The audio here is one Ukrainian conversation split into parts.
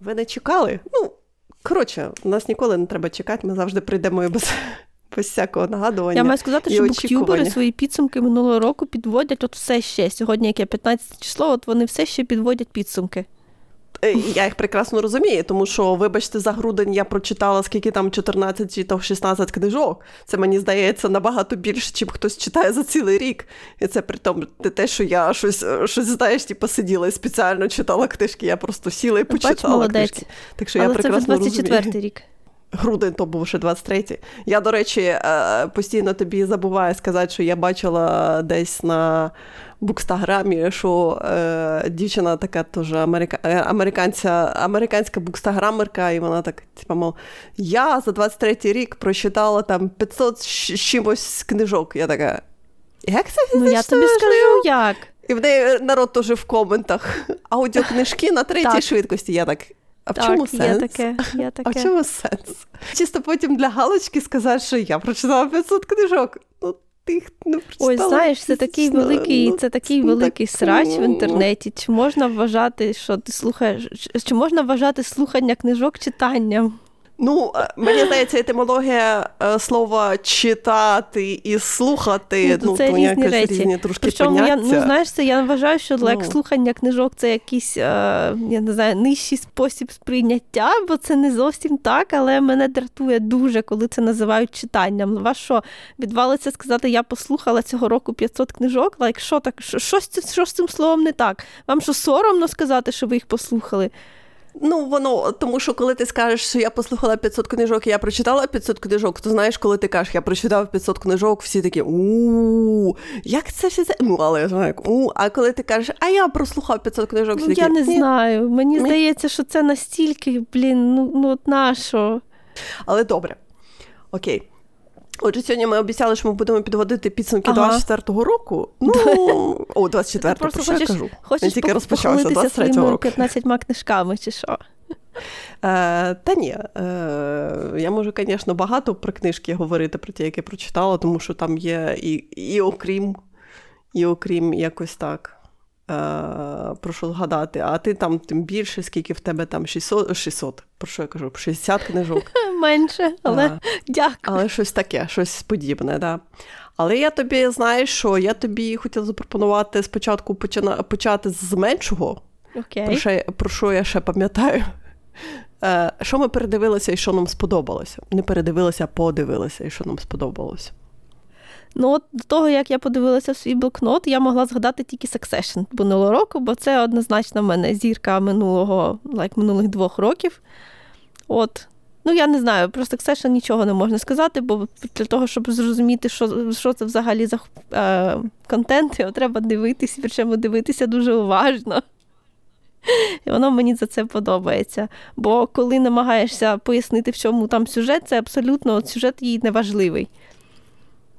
Ви не чекали? Ну, коротше, нас ніколи не треба чекати, ми завжди прийдемо і без. Без всякого нагадування. Я маю сказати, що буктюбери свої підсумки минулого року підводять от все ще. Сьогодні, яке 15 число, от вони все ще підводять підсумки. Е, я їх прекрасно розумію, тому що, вибачте, за грудень я прочитала скільки там 14 чи 16 книжок. Це мені здається набагато більше, чим хтось читає за цілий рік. І це при тому те, що я щось щось знаєш, типу, сиділа і спеціально читала книжки. Я просто сіла і почитала Бач, книжки. Так що Але я прекрасно це 24 рік. Грудень то був ще 23-й. Я, до речі, е, постійно тобі забуваю сказати, що я бачила десь на букстаграмі, що е, дівчина така теж америка, е, американця, американська букстаграмерка, і вона так, типу, мов, я за 23-й рік прочитала там 500 чимось книжок. Я така. Як це Ну, я тобі скажу, як. І в неї народ теж в коментах. Аудіокнижки на третій швидкості. Я так. А в так, чому сенс? Є таке, є таке. А в чому сенс? Чисто потім для галочки сказати, що я прочитала 500 книжок. Ну, тих не прочитала. Ой, знаєш, це такий великий, ну, це такий великий так, срач в інтернеті. Чи можна вважати, що ти слухаєш, чи можна вважати слухання книжок читанням? Ну, е, мені здається, етимологія е, слова читати і слухати ну, це ну, різні речі. різні трошки Причому поняття. я ну знаєш, це я вважаю, що ну. слухання книжок це якийсь е, я не знаю, нижчий спосіб сприйняття, бо це не зовсім так, але мене дратує дуже, коли це називають читанням. Вас що, відвалиться сказати, я послухала цього року 500 книжок? Лайк, що так? Що, що, що з цим словом не так? Вам що соромно сказати, що ви їх послухали? Ну, воно, тому що коли ти скажеш, що я послухала 500 книжок, і я прочитала 500 книжок, то знаєш, коли ти кажеш, я прочитав 500 книжок, всі такі у як це все це? Ну, але я знаю, у а коли ти кажеш, а я прослухав 500 книжок, всі ну, такі, я не знаю. Мені здається, що це настільки, блін, ну ну от нащо? Але добре. Окей. Отже, сьогодні ми обіцяли, що ми будемо підводити підсумки ага. 24-го року. Ну, о, 24-го, про що я кажу. Хочеш Він тільки розпочався 23-го року. 15 книжками чи що? Е, Та ні, е, я можу, звісно, багато про книжки говорити, про ті, які прочитала, тому що там є і, і окрім, і окрім якось так. Е, про що згадати, а ти там тим більше, скільки в тебе там 600, 600 про що я кажу, 60 книжок. Менше, але а, дякую. Але щось таке, щось подібне, да. Але я тобі знаєш, що я тобі хотіла запропонувати спочатку почина, почати з меншого, okay. про, що, про що я ще пам'ятаю. Е, Що ми передивилися і що нам сподобалося? Не передивилися, а подивилися, і що нам сподобалося. Ну, от до того, як я подивилася в свій блокнот, я могла згадати тільки Succession минулого року, бо це однозначно в мене зірка минулого, like, минулих двох років. От. Ну, я не знаю, про Succession нічого не можна сказати, бо для того, щоб зрозуміти, що що це взагалі за е, контент, його треба дивитися, причому дивитися дуже уважно. І воно мені за це подобається. Бо коли намагаєшся пояснити, в чому там сюжет, це абсолютно от сюжет їй неважливий.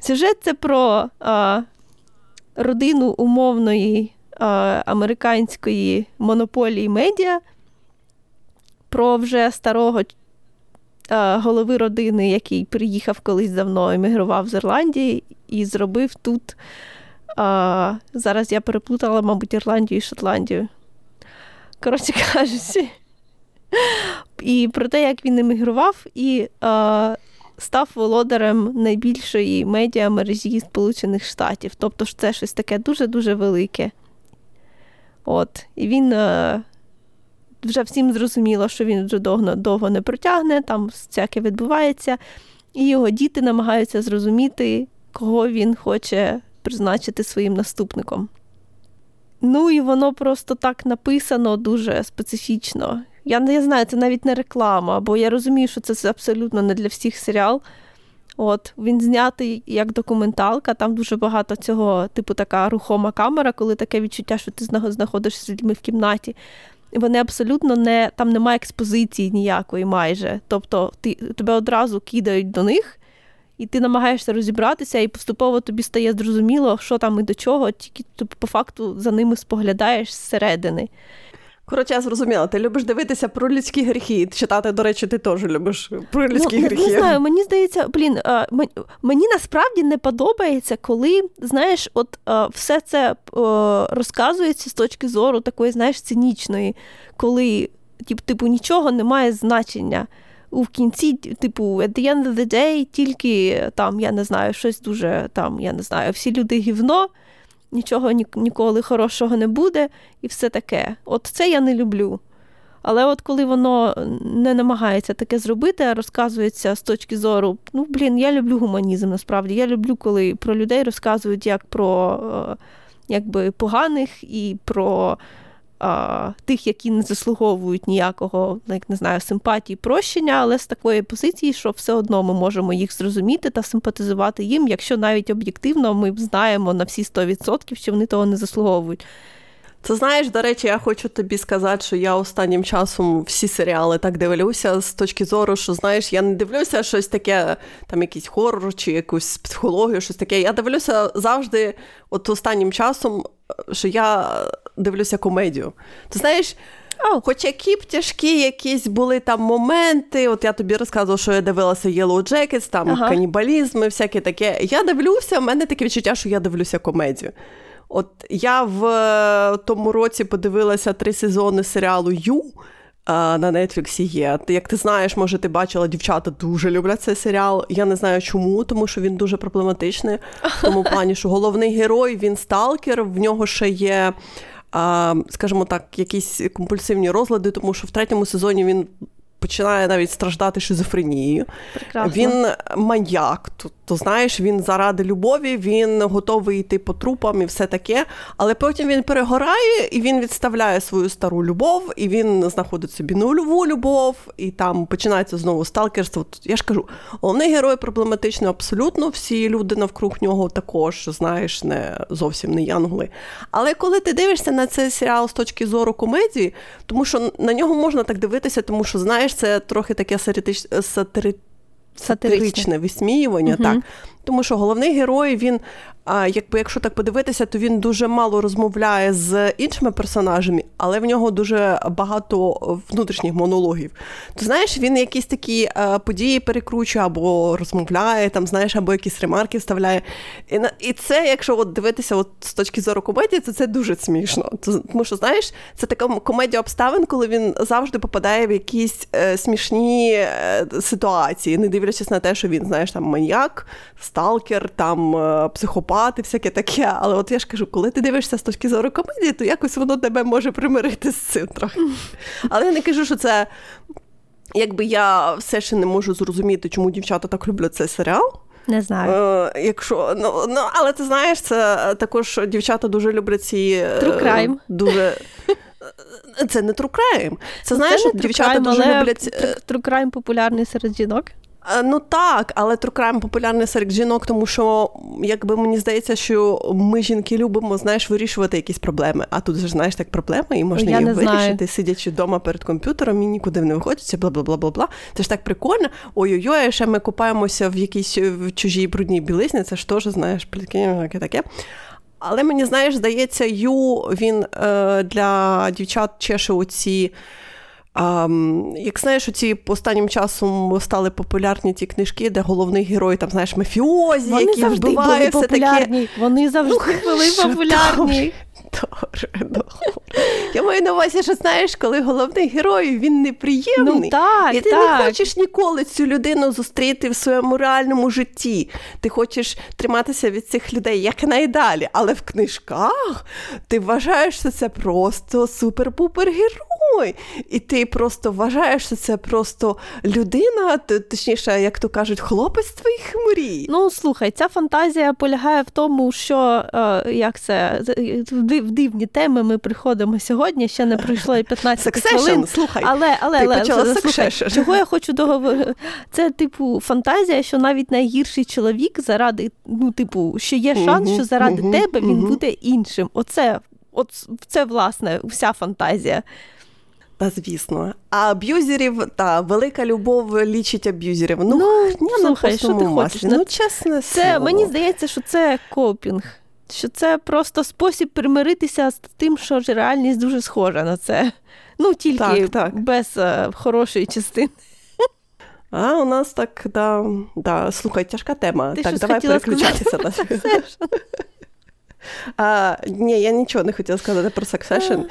Сюжет це про а, родину умовної а, американської монополії медіа, про вже старого а, голови родини, який приїхав колись давно, емігрував з Ірландії і зробив тут. А, Зараз я переплутала, мабуть, Ірландію і Шотландію. Коротше кажучи, і про те, як він емігрував, і а, став володарем найбільшої медіамережі Сполучених Штатів. Тобто це щось таке дуже-дуже велике. От. І він е, вже всім зрозуміло, що він вже довго, довго не протягне, там всяке відбувається. І його діти намагаються зрозуміти, кого він хоче призначити своїм наступником. Ну і воно просто так написано дуже специфічно. Я не знаю, це навіть не реклама, бо я розумію, що це абсолютно не для всіх серіал. От, Він знятий як документалка, там дуже багато цього, типу, така рухома камера, коли таке відчуття, що ти знаходишся з людьми в кімнаті. Вони абсолютно не там немає експозиції ніякої майже. Тобто ти, тебе одразу кидають до них, і ти намагаєшся розібратися, і поступово тобі стає зрозуміло, що там і до чого, тільки ти по факту за ними споглядаєш зсередини. Коротше, я зрозуміла, ти любиш дивитися про людські гріхи. Читати, до речі, ти теж любиш про людські ну, гріхи. Не знаю, мені здається, блін, мені насправді не подобається, коли, знаєш, от все це розказується з точки зору такої, знаєш, цинічної, коли типу, нічого не має значення. У кінці, типу, at the end of the day, тільки там, я не знаю, щось дуже там, я не знаю, всі люди гівно, нічого ніколи хорошого не буде, і все таке. От це я не люблю. Але от коли воно не намагається таке зробити, а розказується з точки зору, ну, блін, я люблю гуманізм насправді. Я люблю, коли про людей розказують як про е, якби, поганих і про а, тих, які не заслуговують ніякого, як не знаю, симпатії, прощення, але з такої позиції, що все одно ми можемо їх зрозуміти та симпатизувати їм, якщо навіть об'єктивно ми знаємо на всі 100%, що вони того не заслуговують. Це знаєш, до речі, я хочу тобі сказати, що я останнім часом всі серіали так дивлюся з точки зору, що знаєш, я не дивлюся щось таке, там якийсь хоррор чи якусь психологію, щось таке. Я дивлюся завжди, от останнім часом, що я дивлюся комедію. Ти знаєш. Oh. Хоч які б тяжкі якісь були там моменти, от я тобі розказувала, що я дивилася Yellow Jackets, там ага. канібалізми, всяке таке. Я дивлюся, в мене таке відчуття, що я дивлюся комедію. От я в е, тому році подивилася три сезони серіалу Ю. На Нетфліксі є. Як ти знаєш, може, ти бачила, дівчата дуже люблять цей серіал. Я не знаю чому, тому що він дуже проблематичний. В тому плані, що головний герой він сталкер, в нього ще є, скажімо так, якісь компульсивні розлади, тому що в третьому сезоні він починає навіть страждати шизофренією. Прекрасно. Він маньяк. То знаєш, він заради любові, він готовий йти по трупам і все таке. Але потім він перегорає і він відставляє свою стару любов, і він знаходить собі нульову любов, і там починається знову сталкерство. Я ж кажу, головний герой проблематичний абсолютно. Всі люди навкруг нього також, знаєш, не зовсім не янголи. Але коли ти дивишся на цей серіал з точки зору комедії, тому що на нього можна так дивитися, тому що знаєш, це трохи таке сатиричне сатиричне висміювання, угу. так. Тому що головний герой, він, а, якби якщо так подивитися, то він дуже мало розмовляє з іншими персонажами, але в нього дуже багато внутрішніх монологів. То знаєш, він якісь такі а, події перекручує або розмовляє, там, знаєш, або якісь ремарки вставляє. І і це, якщо от дивитися от з точки зору комедії, то це дуже смішно. Тому що, знаєш, це така комедія обставин, коли він завжди попадає в якісь е, смішні е, ситуації, не дивлячись на те, що він, знаєш, там маньяк сталкер, там е, психопати, всяке таке. Але от я ж кажу, коли ти дивишся з точки зору комедії, то якось воно тебе може примирити з цим трохи. Але я не кажу, що це. Якби я все ще не можу зрозуміти, чому дівчата так люблять цей серіал. Не знаю. Е, якщо, ну, ну, Але ти знаєш, це також дівчата дуже люблять ці. Е, True crime. Дуже... Це не true crime. Це, знаєш, це дівчата crime, дуже але люблять. True crime популярний серед жінок. Е, ну так, але трукрайм популярний серед жінок, тому що якби мені здається, що ми жінки любимо, знаєш, вирішувати якісь проблеми. А тут же знаєш так проблема, і можна її вирішити, знаю. сидячи вдома перед комп'ютером і нікуди не виходячи, бла бла бла бла бла. Це ж так прикольно. Ой-ой-ой, ще ми купаємося в якійсь в чужій брудній білизні. Це ж теж знаєш, таке таке. Але мені знаєш, здається, ю він е, для дівчат чеше оці. А, Як знаєш, ці останнім часом стали популярні ті книжки, де головний герой, там, знаєш, мафіозі, Вони які завжди вбиває, були все таке. Вони завжди ну, були популярні. Добре, добре. Я маю на увазі, що знаєш, коли головний герой він неприємний, ну, так, і ти так. не хочеш ніколи цю людину зустріти в своєму реальному житті. Ти хочеш триматися від цих людей якнайдалі. Але в книжках ти вважаєш, що це просто супер-пупер герой. І ти просто вважаєш, що це просто людина, точніше, як то кажуть, хлопець твоїх мрій. Ну слухай, ця фантазія полягає в тому, що е, як це в дивні теми ми приходимо сьогодні, ще не пройшло і 15 Succession, хвилин. слухай. Але але, Ти але почала слухай, чого я хочу договорити? Це, типу, фантазія, що навіть найгірший чоловік заради, ну, типу, що є шанс, що заради uh-huh, тебе він uh-huh. буде іншим. Оце, от це, власне, вся фантазія. Та, звісно. А аб'юзерів, та велика любов лічить аб'юзерів. Ну, ну слухай, що ти хочеш? Ну, чесне це, слово. Мені здається, що це копінг що це просто спосіб примиритися з тим, що ж реальність дуже схожа на це. Ну, тільки так, так. без uh, хорошої частини. А у нас так, да, да. слухай, тяжка тема. Ти так, давай переключатися. А, Ні, я нічого не хотіла сказати про Succession.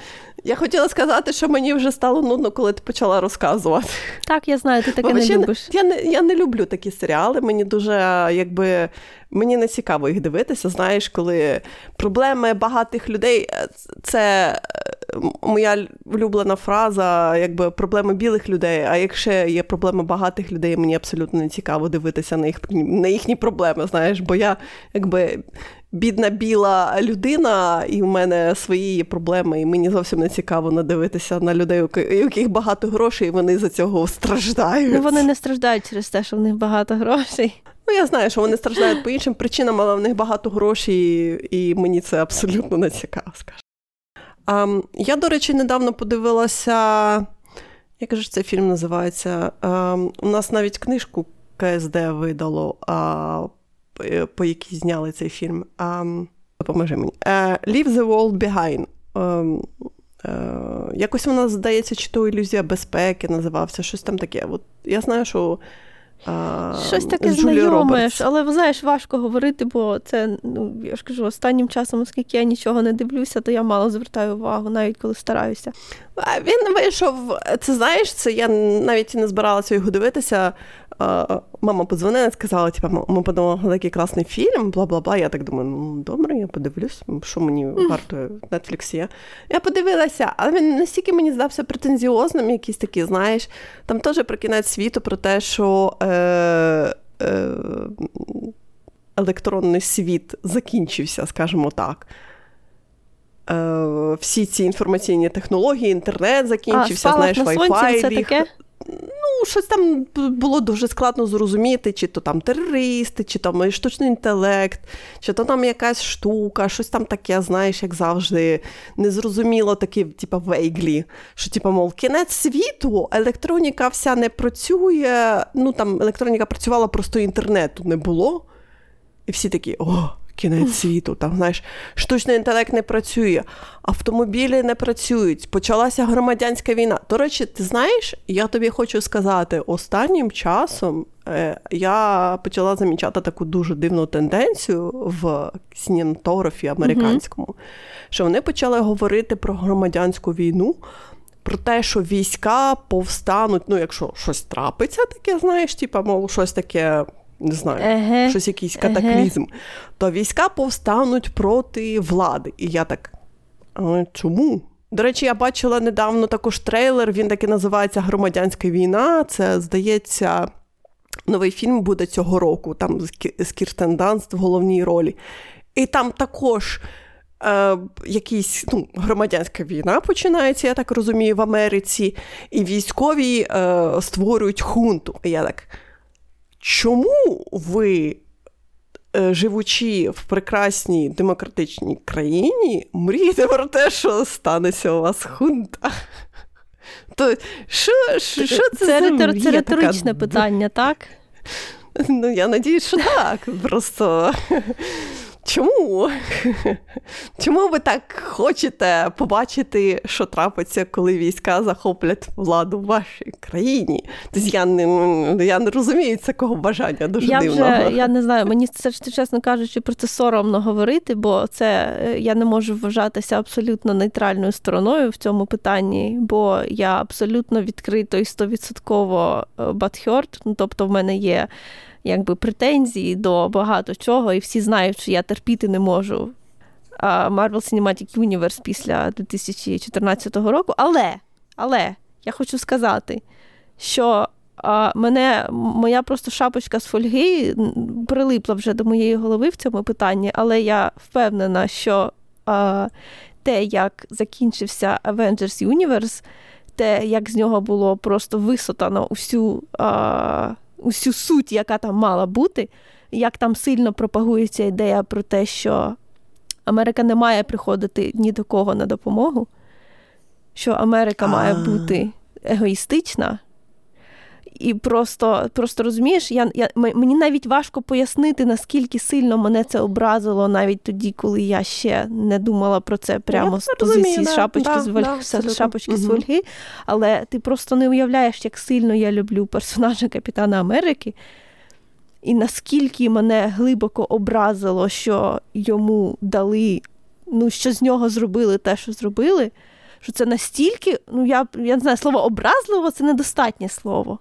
Я хотіла сказати, що мені вже стало нудно, коли ти почала розказувати. Так, я знаю, ти таке Бо, не любиш. Я не я не люблю такі серіали. Мені дуже якби мені не цікаво їх дивитися. Знаєш, коли проблеми багатих людей це моя улюблена фраза, якби проблеми білих людей. А якщо є проблеми багатих людей, мені абсолютно не цікаво дивитися на їх на їхні проблеми. Знаєш, бо я якби бідна біла людина, і в мене свої є проблеми, і мені зовсім не цікаво надивитися на людей, у яких багато грошей, і вони за цього страждають. Ну вони не страждають через те, що в них багато грошей. Ну, я знаю, що вони страждають по іншим причинам, але в них багато грошей, і мені це абсолютно не цікаво, скажімо. Я, до речі, недавно подивилася, як же цей фільм називається? У нас навіть книжку КСД видало, а, по якій зняли цей фільм. Допоможи мені. Leave the World Behind. Якось вона здається, чи то ілюзія безпеки називався, щось там таке. От Я знаю, що Щось таке знайоме, але знаєш, важко говорити, бо це, ну я ж кажу, останнім часом, оскільки я нічого не дивлюся, то я мало звертаю увагу, навіть коли стараюся. Він вийшов, це знаєш, це я навіть не збиралася його дивитися мама подзвонила і сказала, типу, ми подумали такий класний фільм, бла бла бла. Я так думаю, ну добре, я подивлюсь, що мені варто Netflix є. Я подивилася, але він настільки мені здався претензіозним, якийсь такий, знаєш, там теж про кінець світу, про те, що. Е, е, Електронний світ закінчився, скажімо так. Е, Всі ці інформаційні технології, інтернет закінчився, а, знаєш, Wi-Fi щось там було дуже складно зрозуміти, чи то там терористи, чи там штучний інтелект, чи то там якась штука, щось там таке, знаєш, як завжди, незрозуміло таке, типу, вейглі. Що, типу, мов, кінець світу, електроніка вся не працює. Ну там електроніка працювала, просто інтернету не було. І всі такі, о, кінець світу. Там, знаєш, штучний інтелект не працює, автомобілі не працюють. Почалася громадянська війна. До речі, ти знаєш, я тобі хочу сказати, останнім часом е, я почала замічати таку дуже дивну тенденцію в кінематографі американському, mm що вони почали говорити про громадянську війну. Про те, що війська повстануть, ну, якщо щось трапиться, таке, знаєш, типа, мов, щось таке не знаю, еге, щось якийсь катаклізм, еге. то війська повстануть проти влади. І я так. А чому? До речі, я бачила недавно також трейлер, він таки називається Громадянська війна. Це, здається, новий фільм буде цього року, там з Кірстен Данст в головній ролі. І там також е, якийсь ну, громадянська війна починається, я так розумію, в Америці, і військові е, створюють хунту. І я так чому ви, е, живучи в прекрасній демократичній країні, мрієте про те, що станеться у вас хунта? То що, що, що це? Це, за ретор, це риторичне така... питання, так? Ну, я надію, що так. Просто Чому? Чому ви так хочете побачити, що трапиться, коли війська захоплять владу в вашій країні? Тобто я не я не розумію цього бажання дуже я дивного. Вже, я не знаю, мені це чесно кажучи, про це соромно говорити, бо це я не можу вважатися абсолютно нейтральною стороною в цьому питанні, бо я абсолютно відкрито і стовідсотково батхьорт. Ну, тобто, в мене є якби претензії до багато чого, і всі знають, що я терпіти не можу. Marvel Cinematic Universe після 2014 року. Але, але я хочу сказати, що мене моя просто шапочка з фольги прилипла вже до моєї голови в цьому питанні, але я впевнена, що те, як закінчився Avengers Universe, те, як з нього було просто висотано усю. Усю суть, яка там мала бути, як там сильно пропагується ідея про те, що Америка не має приходити ні до кого на допомогу, що Америка має бути егоїстична. І просто просто розумієш, я, я, мені навіть важко пояснити, наскільки сильно мене це образило навіть тоді, коли я ще не думала про це прямо я з позиції да, шапочки да, з вольги, да, шапочки угу. з вольги. Але ти просто не уявляєш, як сильно я люблю персонажа Капітана Америки. І наскільки мене глибоко образило, що йому дали, ну, що з нього зробили те, що зробили, що це настільки, ну я я не знаю, слово образливо це недостатнє слово.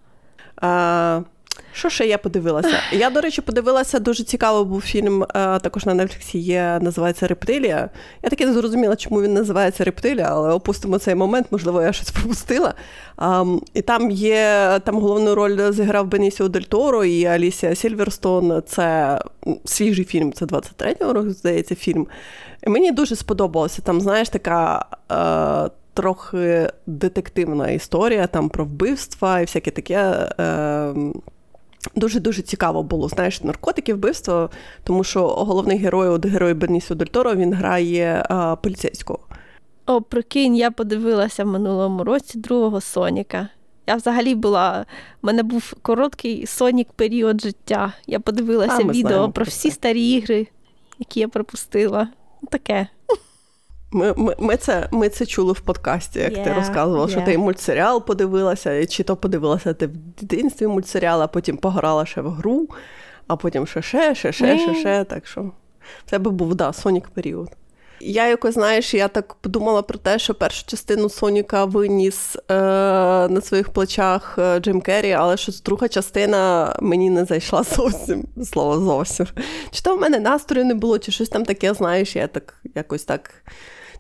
А, Що ще я подивилася? Я, до речі, подивилася дуже цікавий був фільм, а, також на Netflix є, називається Рептилія. Я таки не зрозуміла, чому він називається Рептилія, але опустимо цей момент, можливо, я щось пропустила. А, І там є там головну роль зіграв Бенісіо Дель Торо і Алісія Сільверстон. Це свіжий фільм, це 23-го року, здається, фільм. І Мені дуже сподобалося. Там, знаєш, така. А, трохи детективна історія там про вбивства і всяке таке. Е, Дуже-дуже цікаво було, знаєш, наркотики, вбивство, тому що головний герой, от герой Бернісіо Дель Торо, він грає а, поліцейського. О, прикинь, я подивилася в минулому році другого Соніка. Я взагалі була. У мене був короткий Сонік період життя. Я подивилася а, відео про всі старі ігри, які я пропустила. Таке. Ми ми, ми, це ми це чули в подкасті, як yeah, ти розказував, yeah. що ти мультсеріал подивилася, чи то подивилася ти в дитинстві мультсеріал, а потім пограла ще в гру, а потім ще ще, ще, ще, ще, ще. Так що в тебе був да, Сонік період. Я якось, знаєш, я так подумала про те, що першу частину Соніка виніс е, на своїх плечах е, Джим Керрі, але що друга частина мені не зайшла зовсім слово зовсім. Чи то в мене настрою не було, чи щось там таке, знаєш, я так якось так.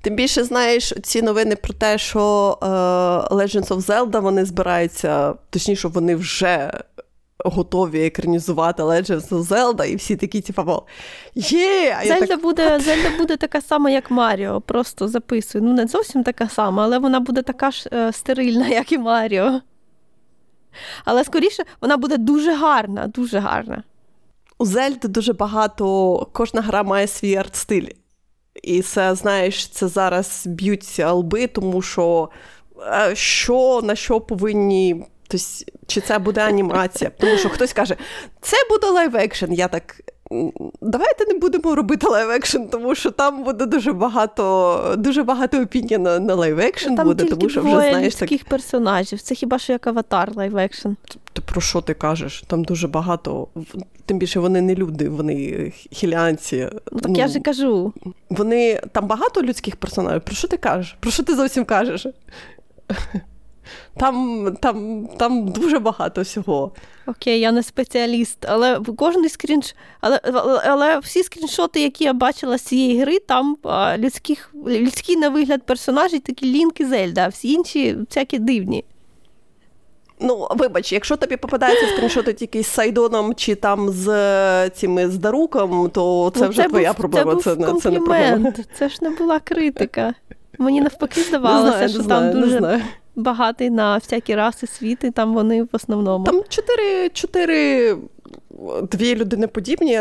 Тим більше знаєш ці новини про те, що е, Legends of Zelda вони збираються, точніше, вони вже готові екранізувати Legends of Zelda, і всі такі, типу, є! А Зельда так... буде Зельда буде така сама, як Маріо, просто записую. Ну, не зовсім така сама, але вона буде така ж е, стерильна, як і Маріо. Але скоріше, вона буде дуже гарна, дуже гарна. У Зельди дуже багато, кожна гра має свій арт-стиль. І це, знаєш, це зараз б'ються лби, тому що е, що на що повинні. Тобто, чи це буде анімація? Тому що хтось каже, це буде live action. Я так. Давайте не будемо робити live action, тому що там буде дуже багато дуже багато opinій на, на live action буде, тому що вже знаєш таких так... персонажів. Це хіба що як аватар live action. Ти про що ти кажеш? Там дуже багато. Тим більше вони не люди, вони хілянці. Ну, Так ну, я ж кажу. Вони там багато людських персонажів. Про що ти кажеш? Про що ти зовсім кажеш? Там там, там дуже багато всього. Окей, я не спеціаліст, але кожен скрінш... але, але але, всі скріншоти, які я бачила з цієї гри, там людських, людський на вигляд персонажі, такі лінки Зельда, а всі інші всякі дивні. Ну, вибач, якщо тобі попадається скріншоти тільки з Сайдоном чи там з цими з Даруком, то це ну, вже це твоя був, проблема. Це, був це, це не проблема. Це ж не була критика. Мені навпаки здавалося, знаю, що там дуже багатий на всякі раси світи, там вони в основному. Там чотири чотири дві людини подібні,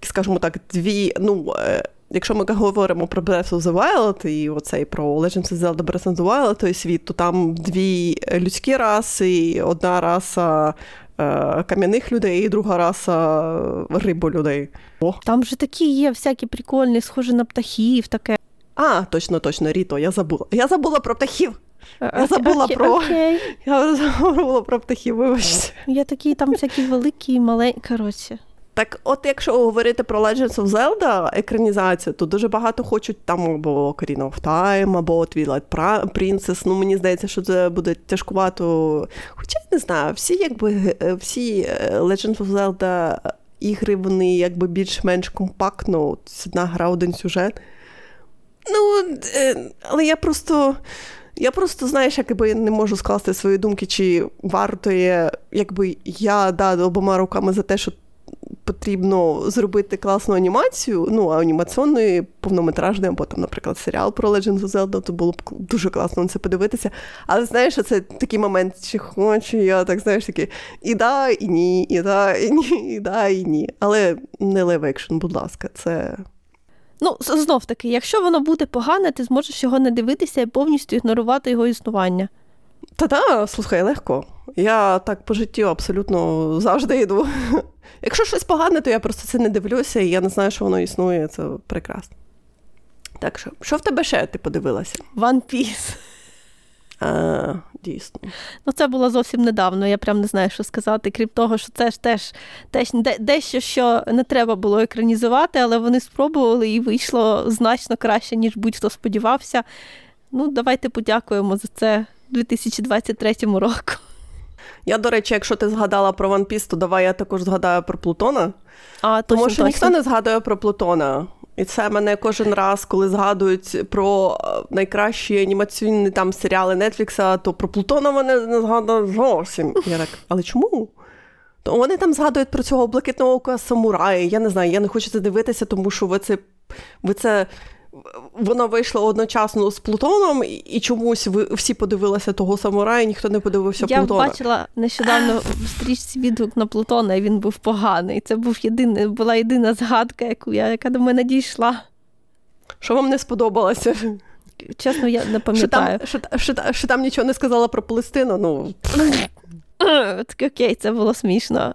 скажімо так, дві. ну... Е, якщо ми говоримо про Breath of the Wild і оцей про Legends of Zelda Breath of the Wild, той світ, то там дві людські раси, одна раса е, кам'яних людей, і друга раса риболюдей. О. Там же такі є всякі прикольні, схожі на птахів, таке. А, точно, точно, Ріто, я забула. Я забула про птахів. Я забула okay, про okay. Я забула про птахів, вибачте. Я такі там всякі великі і маленькі. Коротше. Так, от якщо говорити про Legends of Zelda екранізацію, то дуже багато хочуть там або Ocarina of Time, або Twilight Princess. Ну, мені здається, що це буде тяжкувато. Хоча я не знаю, всі якби всі е, Legends of Zelda ігри, вони якби більш-менш компактно. Одна гра, один сюжет. Ну, е, але я просто. Я просто, знаєш, якби не можу скласти свої думки, чи варто є, якби я да, обома руками за те, що потрібно зробити класну анімацію, ну, анімаційної, повнометражної, або там, наприклад, серіал про Legend of Zelda, то було б дуже класно на це подивитися. Але знаєш, це такий момент, чи хочу я, так знаєш, такий і да, і ні, і да, і ні, і да, і ні. Але не лев екшн, будь ласка, це. Ну, знов таки, якщо воно буде погане, ти зможеш його не дивитися і повністю ігнорувати його існування. Та да, слухай, легко. Я так по життю абсолютно завжди йду. Якщо щось погане, то я просто це не дивлюся, і я не знаю, що воно існує, це прекрасно. Так що, що в тебе ще ти подивилася? One Piece. А, Дійсно. Ну, це було зовсім недавно, я прям не знаю, що сказати. Крім того, що це ж теж, теж дещо, що не треба було екранізувати, але вони спробували і вийшло значно краще, ніж будь-хто сподівався. Ну, давайте подякуємо за це 2023 року. Я, до речі, якщо ти згадала про One Piece, то давай я також згадаю про Плутона. А, Тому що точно. ніхто не згадує про Плутона. І це мене кожен раз, коли згадують про е, найкращі анімаційні там серіали Нетфлікса, то про Плутона мене не згадують зовсім. Я так, але чому? То вони там згадують про цього блакитного ока самурая. Я не знаю, я не хочу це дивитися, тому що ви це ви це воно вийшло одночасно з Плутоном, і чомусь ви всі подивилися того самурая, ніхто не подивився Я Плутона. Я бачила нещодавно в стрічці відгук на Плутона, і він був поганий. Це був єдиний, була єдина згадка, яку я, яка до мене дійшла. Що вам не сподобалося? Чесно, я не пам'ятаю. Що там, що, що, що там нічого не сказала про Палестину? Ну. Окей, це було смішно.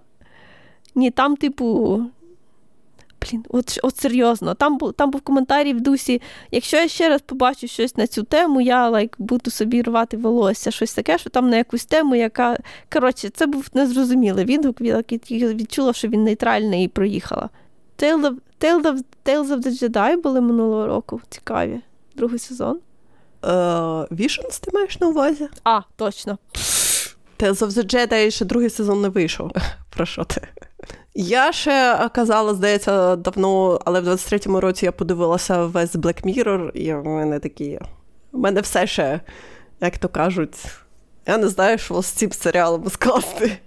Ні, там, типу, Блін, от от серйозно, там був там був коментарій в дусі. Якщо я ще раз побачу щось на цю тему, я like, буду собі рвати волосся, щось таке, що там на якусь тему, яка. Коротше, це був незрозумілий відгук, який відчула, що він нейтральний і проїхала. Tales of, Tales of, Tales of the Jedi були минулого року. Цікаві. Другий сезон. Uh, ти маєш на увазі? А, точно. Tales of the Jedi ще другий сезон не вийшов. Про що ти? Я ще казала, здається, давно, але в 23-му році я подивилася весь Black Mirror, і в мене такі. У мене все ще, як то кажуть, я не знаю, що з цим серіалом скласти.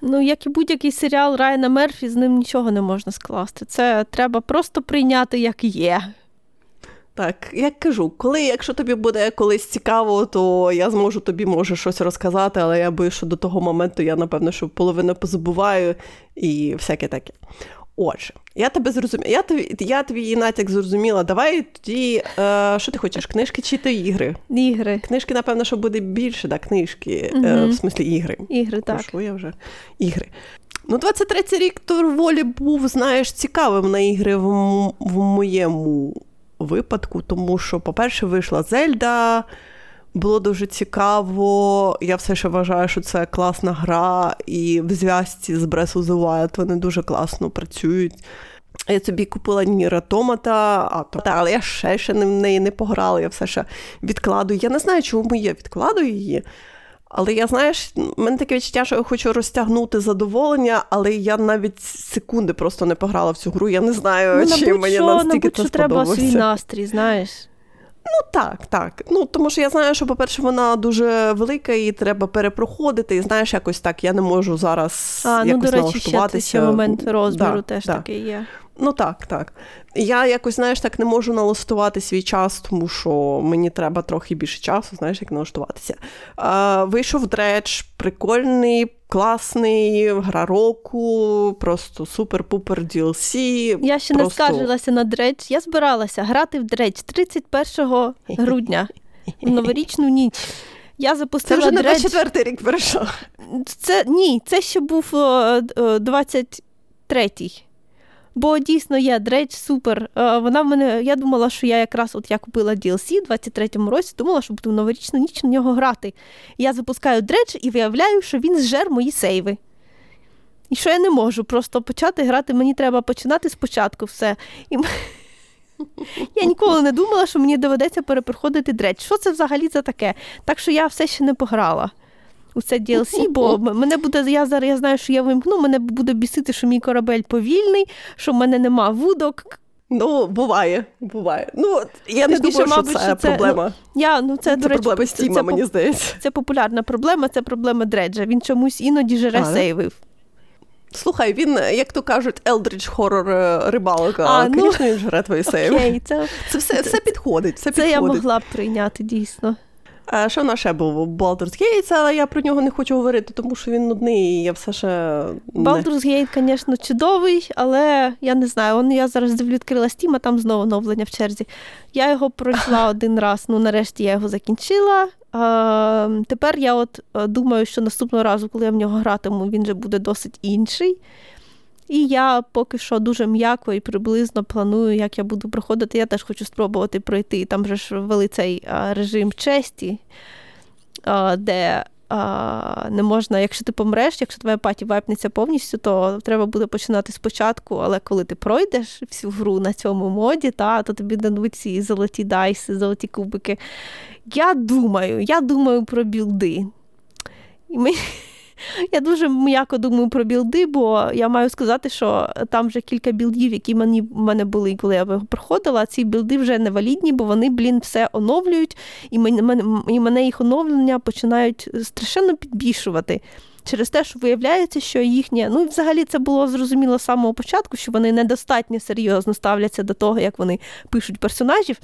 Ну, як і будь-який серіал Райана Мерфі, з ним нічого не можна скласти. Це треба просто прийняти, як є. Так, як кажу, коли, якщо тобі буде колись цікаво, то я зможу тобі може щось розказати, але я боюсь, що до того моменту я, напевно, що половину позабуваю і всяке таке. Отже, я тебе зрозуміла. Я тобі я твій натяк зрозуміла. Давай тоді, е, що ти хочеш, книжки чи то ігри? Ігри. Книжки, напевно, що буде більше, так, книжки, угу. е, в смислі ігри. Ігри, так. Я вже? Ігри. Ну, 23-й рік доволі був, знаєш, цікавим на ігри в, в моєму випадку, тому що, по-перше, вийшла Зельда, було дуже цікаво. Я все ще вважаю, що це класна гра, і в зв'язці з Breath of the Wild вони дуже класно працюють. Я собі купила Ніра Томата, а то, але я ще ще в неї не пограла, я все ще відкладую. Я не знаю, чому я відкладую її. Але я, знаєш, в мене таке відчуття, що я хочу розтягнути задоволення, але я навіть секунди просто не пограла в цю гру. Я не знаю, ну, чи мені що, настільки це що треба свій настрій, знаєш. Ну так, так. Ну тому що я знаю, що, по-перше, вона дуже велика і треба перепроходити. І знаєш, якось так я не можу зараз а, якось ну, до речі, налаштуватися. ще, ще момент розбіру да, теж да. такий є. Ну так, так. Я якось, знаєш, так не можу налаштувати свій час, тому що мені треба трохи більше часу, знаєш, як налаштуватися. А, Вийшов дредж, прикольний, класний, гра року, просто супер-пупер DLC. Я ще просто... не скаржилася на дредж. Я збиралася грати в дредж 31 грудня в новорічну ніч. Я запустила Це вже дредж... на 24 рік перейшов. Це ні, це ще був 23-й. Бо дійсно є дредж супер. Вона в мене, я думала, що я якраз от я купила DLC в 23-му році, думала, що буду в новорічну ніч на нього грати. Я запускаю дредж і виявляю, що він зжер мої сейви. І що я не можу просто почати грати, мені треба починати спочатку все. І... Я ніколи не думала, що мені доведеться перепроходити дредж. Що це взагалі за таке? Так що я все ще не пограла у це DLC, бо мене буде, я зараз я знаю, що я вимкну, мене буде бісити, що мій корабель повільний, що в мене нема вудок. Ну, буває, буває. Ну, я не думаю, що це, це проблема. Ну, я, ну, це, це до речі, проблема Стіма, це, мені здається. Це популярна проблема, це проблема дреджа. Він чомусь іноді жере а, сейвив. Слухай, він, як то кажуть, Елдридж хорор рибалка. А, ну, Звісно, він жре твої сейви. Окей, це, це все, все підходить. Все це підходить. я могла б прийняти, дійсно. А що в нас ще був Baldur's Gate, але я про нього не хочу говорити, тому що він нудний, і я все ще. Baldur's Gate, звісно, чудовий, але я не знаю, он, я зараз відкрила Steam, а там знову оновлення в черзі. Я його пройшла один раз, ну нарешті я його закінчила. А, Тепер я от думаю, що наступного разу, коли я в нього гратиму, він вже буде досить інший. І я поки що дуже м'яко і приблизно планую, як я буду проходити. Я теж хочу спробувати пройти. Там вже ж ввели цей режим честі. де не можна, якщо ти помреш, якщо твоя паті вайпнеться повністю, то треба буде починати спочатку. Але коли ти пройдеш всю гру на цьому моді, та, то тобі дадуть ці золоті дайси, золоті кубики. Я думаю, я думаю про білди. І ми... Я дуже м'яко думаю про білди, бо я маю сказати, що там вже кілька білдів, які мені, в мене були, коли я проходила, ці білди вже невалідні, бо вони, блін, все оновлюють, і мене, і мене їх оновлення починають страшенно підбільшувати. Через те, що виявляється, що їхнє, ну і взагалі це було зрозуміло з самого початку, що вони недостатньо серйозно ставляться до того, як вони пишуть персонажів.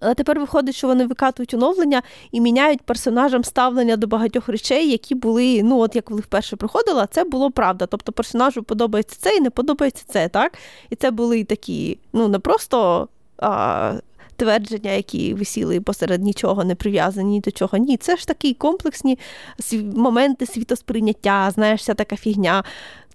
Але тепер виходить, що вони викатують оновлення і міняють персонажам ставлення до багатьох речей, які були, ну от як коли вперше приходила, це було правда. Тобто персонажу подобається це і не подобається це, так? І це були такі, ну не просто. а, Твердження, які висіли посеред нічого, не прив'язані ні до чого. Ні, це ж такі комплексні моменти світосприйняття, знаєш, вся така фігня.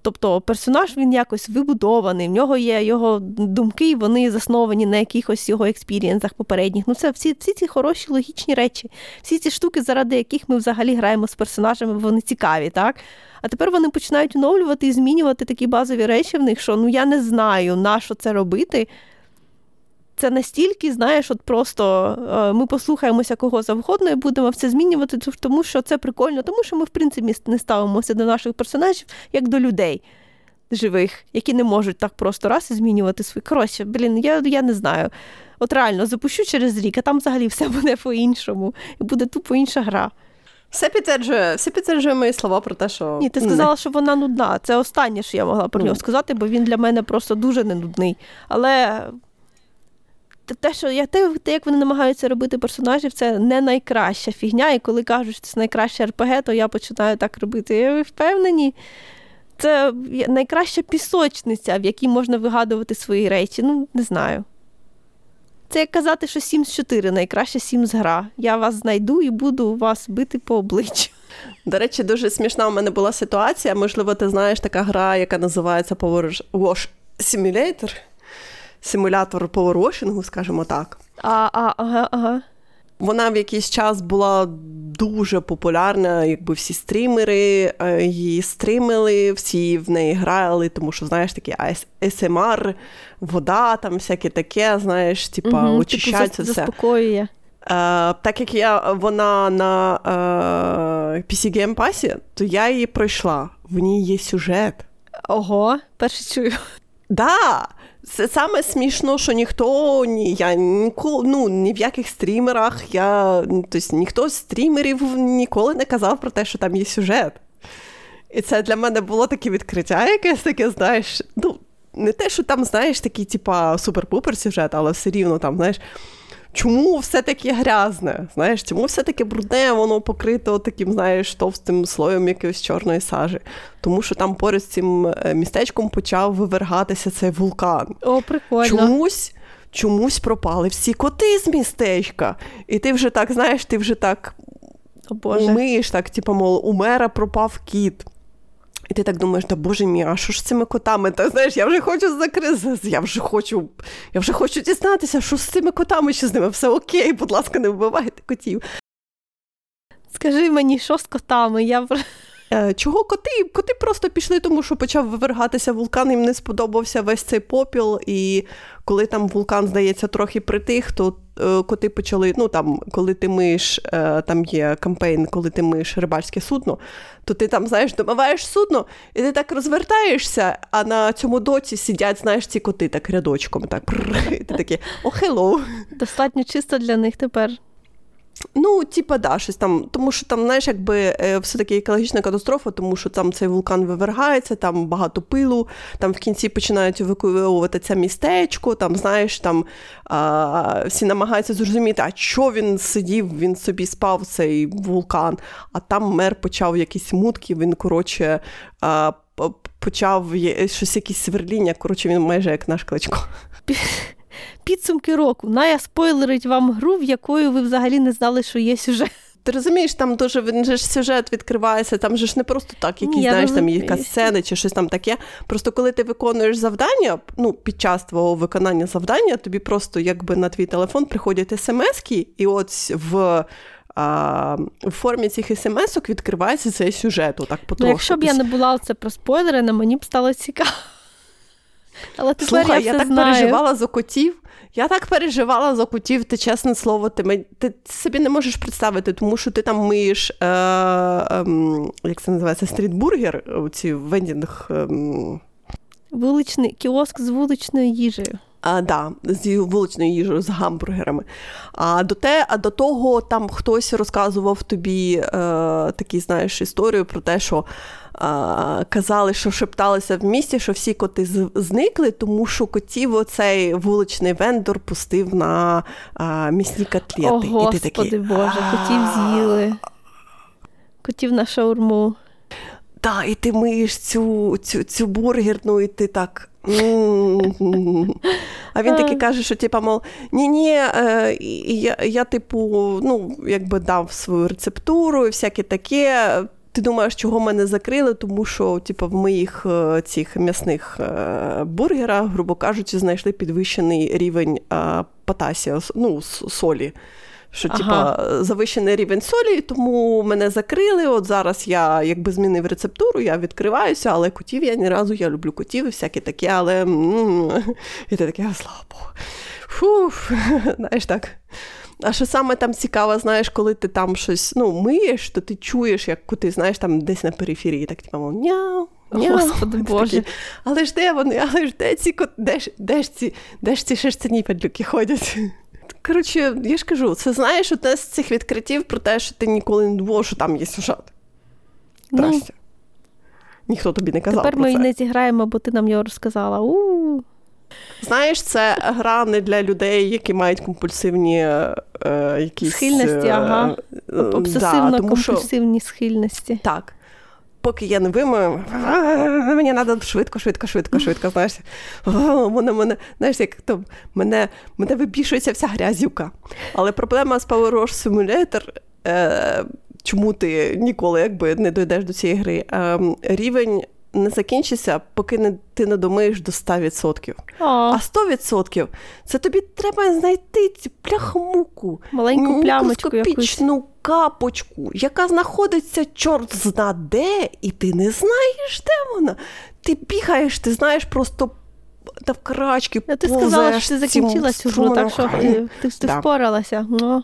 Тобто персонаж він якось вибудований, в нього є його думки, вони засновані на якихось його experienceах попередніх. Ну, це всі всі ці хороші логічні речі, всі ці штуки, заради яких ми взагалі граємо з персонажами, вони цікаві, так? А тепер вони починають оновлювати і змінювати такі базові речі в них, що ну я не знаю, на що це робити це настільки, знаєш, от просто е, ми послухаємося кого завгодно і будемо все змінювати, тому що це прикольно, тому що ми, в принципі, не ставимося до наших персонажів як до людей живих, які не можуть так просто раз і змінювати свої. Коротше, блін, я я не знаю. От реально запущу через рік, а там взагалі все буде по-іншому, і буде тупо інша гра. Все підтверджує, все підтверджує мої слова про те, що. Ні, ти сказала, не. що вона нудна. Це останнє, що я могла про нього сказати, бо він для мене просто дуже не нудний. Але те, що я те, як вони намагаються робити персонажів, це не найкраща фігня. І коли кажуть, що це найкраще РПГ, то я починаю так робити. Ви впевнені? Це найкраща пісочниця, в якій можна вигадувати свої речі. Ну, не знаю. Це як казати, що Sims 4 найкраща Sims гра. Я вас знайду і буду вас бити по обличчю. До речі, дуже смішна у мене була ситуація. Можливо, ти знаєш така гра, яка називається Power Wash Simulator симулятор поворошингу, скажімо так. А, а, ага, ага. Вона в якийсь час була дуже популярна, якби всі стрімери е, її стримили, всі в неї грали, тому що, знаєш, такі СМР, вода, там всяке таке, знаєш, типа угу, очищається типу, все. Заспокоює. Uh, так як я вона на uh, PC Game Pass, то я її пройшла. В ній є сюжет. Ого, перше чую. Да, саме смішно, що ніхто ні, я ніколи ну, ні в яких стрімерах, я, тобто, ніхто з стрімерів ніколи не казав про те, що там є сюжет. І це для мене було таке відкриття, якесь таке, знаєш, ну, не те, що там, знаєш, такий, типа, супер-пупер сюжет, але все рівно там, знаєш чому все таке грязне? Знаєш, чому все таке брудне, воно покрито таким, знаєш, товстим слоєм якоїсь чорної сажі? Тому що там поряд з цим е, містечком почав вивергатися цей вулкан. О, прикольно. Чомусь. Чомусь пропали всі коти з містечка. І ти вже так, знаєш, ти вже так О, Боже. умиєш, так, типу, мол, у мера пропав кіт. І ти так думаєш, да боже мій, а що ж з цими котами? Та знаєш, я вже хочу закрити, я вже хочу я вже хочу дізнатися, що з цими котами, що з ними все окей, будь ласка, не вбивайте котів. Скажи мені, що з котами? Я чого коти? Коти просто пішли, тому що почав вивергатися вулкан, їм не сподобався весь цей попіл. І коли там вулкан, здається, трохи притих, то е, коти почали. Ну там, коли ти миєш, е, там є campaign, коли ти миєш рибальське судно, то ти там, знаєш, домиваєш судно, і ти так розвертаєшся, а на цьому доці сидять, знаєш, ці коти так рядочком. так, і Ти такий, о, hello. Достатньо чисто для них тепер. Ну, типа, да, щось там, тому що там, знаєш, якби е, все-таки екологічна катастрофа, тому що там цей вулкан вивергається, там багато пилу, там в кінці починають евакуювати це містечко, там, знаєш, там а, всі намагаються зрозуміти, а що він сидів, він собі спав, цей вулкан, а там мер почав якісь мутки, він, коротше, а, почав щось якісь сверління, коротше, він майже як наш кличко підсумки року. Ная спойлерить вам гру, в якої ви взагалі не знали, що є сюжет. Ти розумієш, там дуже він же ж сюжет відкривається, там же ж не просто так, якісь, Я знаєш, там якась сцени чи щось там таке. Просто коли ти виконуєш завдання, ну, під час твого виконання завдання, тобі просто якби на твій телефон приходять смски, і от в а, в формі цих смс-ок відкривається цей сюжет. Так, потрошку. Ну, Якщо б я не була це про спойлери, мені б стало цікаво. Але тепер Слухай, я, я так знаю. переживала за котів. Я так переживала за котів, ти чесне слово, ти ти собі не можеш представити, тому що ти там миєш, е, е, як це називається, стрітбургер, ці вендінг. Е, Вуличний кіоск з вуличною їжею. А, да, з вуличною їжею, з гамбургерами. А до те, а до того там хтось розказував тобі е, такі, знаєш, історію про те, що е, казали, що шепталися в місті, що всі коти зникли, тому що котів оцей вуличний вендор пустив на е, місні котлети. О, Господи І ти такий, Боже, котів з'їли. Котів на шаурму. Так, і ти миєш цю, цю, цю бургерну, і ти так. А він таки каже, що типа, мов, ні-ні, е, я, я, типу, ну, якби дав свою рецептуру і всяке таке. Ти думаєш, чого мене закрили, тому що, типу, в моїх е, цих м'ясних е, бургерах, грубо кажучи, знайшли підвищений рівень потасія, ну, солі що ага. типа завищений рівень солі, тому мене закрили. От зараз я якби змінив рецептуру, я відкриваюся, але котів я ні разу я люблю котів і всякі такі, але і ти таке, слава Богу. Фух, знаєш так. А що саме там цікаво, знаєш, коли ти там щось ну, миєш, то ти чуєш, як коти, знаєш, там десь на периферії, так типу, няу. Няу. Господи Боже. Такі, але ж де вони, але ж де ці кот, де ж, де ж ці, де ж ці шерстяні падлюки ходять? Коротше, я ж кажу, це знаєш одне з цих відкриттів про те, що ти ніколи не думав, що там є сюжет. Ну, Ніхто тобі не казав. Тепер про ми це. не зіграємо, бо ти нам його розказала. У-у-у. Знаєш, це гра не для людей, які мають компульсивні е, якісь... схильності, ага. Обсесивно-компульсивні да, схильності. Так поки я не вимою, мені треба швидко, швидко, швидко, швидко. Знаєш, мене, мене, знаєш, як то мене мене вибішується вся грязюка. Але проблема з Power Rush Simulator, е, чому ти ніколи якби не дійдеш до цієї гри, е, рівень не закінчиться, поки не, ти не думаєш до 100%. О. А 100% це тобі треба знайти цю пляхмуку, маленьку плямочку якусь. капочку, яка знаходиться чорт зна де, і ти не знаєш, де вона. Ти бігаєш, ти знаєш просто. Та в крачки Я ти сказала, що ти закінчила цю гру, так що ти, ти, ти да. впоралася. Ну.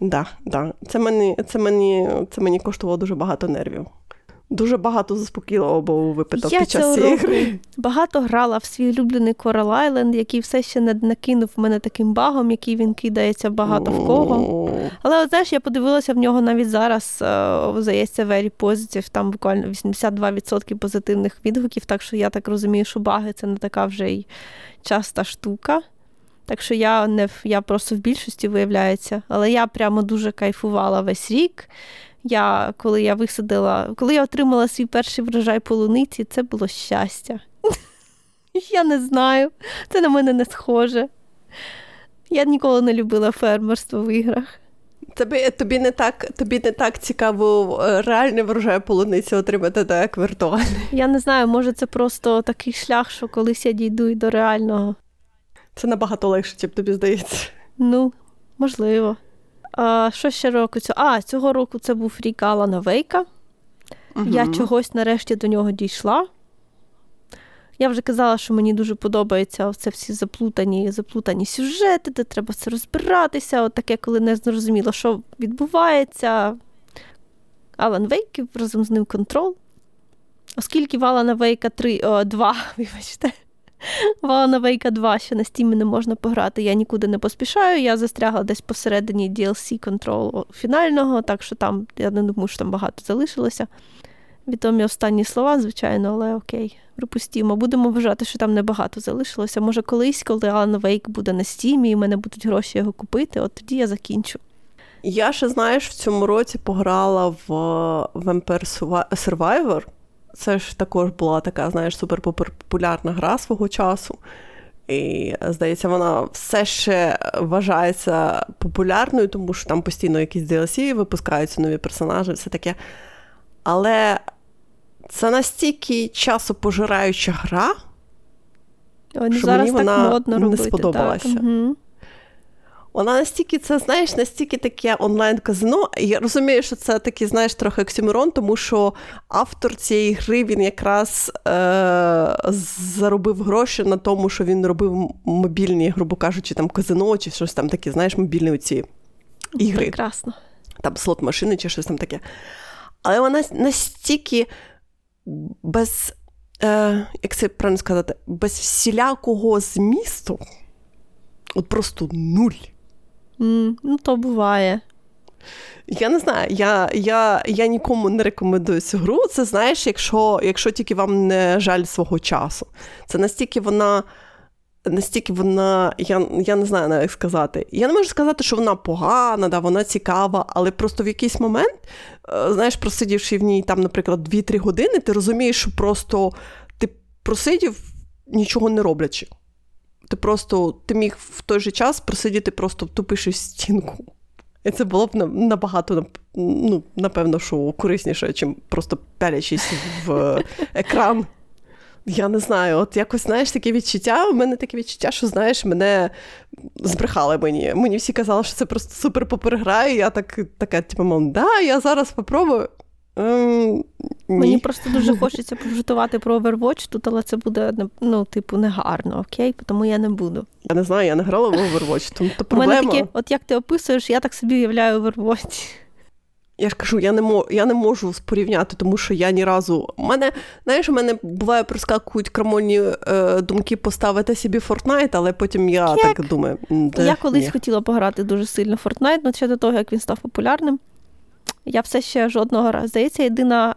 Да, да. Це мені, це, мені, це мені коштувало дуже багато нервів. Дуже багато заспокійливого був випиток під час цієї гри. Багато грала в свій улюблений Coral Island, який все ще не накинув мене таким багом, який він кидається багато в кого. Але от, знаєш, я подивилася в нього навіть зараз, е, здається, very positive, там буквально 82% позитивних відгуків, так що я так розумію, що баги це не така вже й часта штука. Так що я не я просто в більшості виявляється, але я прямо дуже кайфувала весь рік. Я, Коли я висадила, коли я отримала свій перший врожай полуниці, це було щастя. Я не знаю, це на мене не схоже. Я ніколи не любила фермерство в іграх. Тобі тобі, не так тобі не так цікаво е, реальний врожай полуниці отримати, так як віртуальний. Я не знаю, може це просто такий шлях, що колись я дійду і до реального. Це набагато легше, чим тобі здається. Ну, можливо. А, Що ще року? А, цього року це був рік Алана Вейка. Угу. Я чогось нарешті до нього дійшла. Я вже казала, що мені дуже подобається це всі заплутані заплутані сюжети, де треба все розбиратися. От таке, коли не зрозуміло, що відбувається. Алан Вейк разом з ним контрол. Оскільки в Алана Вейка 3, о, 2, вибачте, Валана Вейка 2 ще на стімі не можна пограти. Я нікуди не поспішаю. Я застрягла десь посередині DLC контролу фінального, так що там, я не думаю, що там багато залишилося. Відомі останні слова, звичайно, але окей, припустімо. Будемо вважати, що там небагато залишилося. Може, колись, коли Alan Wake буде на стімі і в мене будуть гроші його купити, от тоді я закінчу. Я ще, знаєш, в цьому році пограла в Vampire Survivor. Це ж також була така, знаєш, суперпопулярна гра свого часу. І, здається, вона все ще вважається популярною, тому що там постійно якісь DLC випускаються нові персонажі, все таке. Але це настільки часопожираюча гра, О, що зараз мені так вона модно не сподобалася. Так. Угу. Вона настільки це, знаєш, настільки таке онлайн-казино. Я розумію, що це такий, знаєш, трохи оксимирон, тому що автор цієї гри він якраз е- заробив гроші на тому, що він робив мобільні, грубо кажучи, там казино чи щось там таке, знаєш, мобільні оці ігри. Прекрасно. Там слот-машини чи щось там таке. Але вона настільки без, е, як це правильно сказати, без всілякого змісту. От просто нуль. Ну, то буває. Я не знаю, я я, я нікому не рекомендую цю гру. Це знаєш, якщо якщо тільки вам не жаль свого часу. Це настільки вона. Настільки вона, я я не знаю як сказати. Я не можу сказати, що вона погана, да, вона цікава, але просто в якийсь момент, е, знаєш, просидівши в ній там, наприклад, 2-3 години, ти розумієш, що просто ти просидів, нічого не роблячи. Ти просто ти міг в той же час просидіти, просто втупивши в стінку. І це було б набагато, ну, напевно, що корисніше, чим просто пялячись в екран. Я не знаю, от якось знаєш таке відчуття. У мене таке відчуття, що знаєш, мене збрехали мені. Мені всі казали, що це просто супер попергра, і я так, така, типу, мов, да, я зараз попробую. Ем, Мені просто дуже хочеться пожитувати про Overwatch тут, але це буде ну, типу, негарно, окей? Тому я не буду. Я не знаю, я не грала в Overwatch, тому то проблема. У мене такі, от як ти описуєш, я так собі уявляю Overwatch. Я ж кажу, я не можу, я не можу порівняти, тому що я ні разу. У мене, знаєш, у мене буває проскакують крамольні е, думки поставити собі Fortnite, але потім я як? так думаю. Де? Я колись ні. хотіла пограти дуже сильно Fortnite, але ще до того, як він став популярним. Я все ще жодного разу. Здається, єдина е,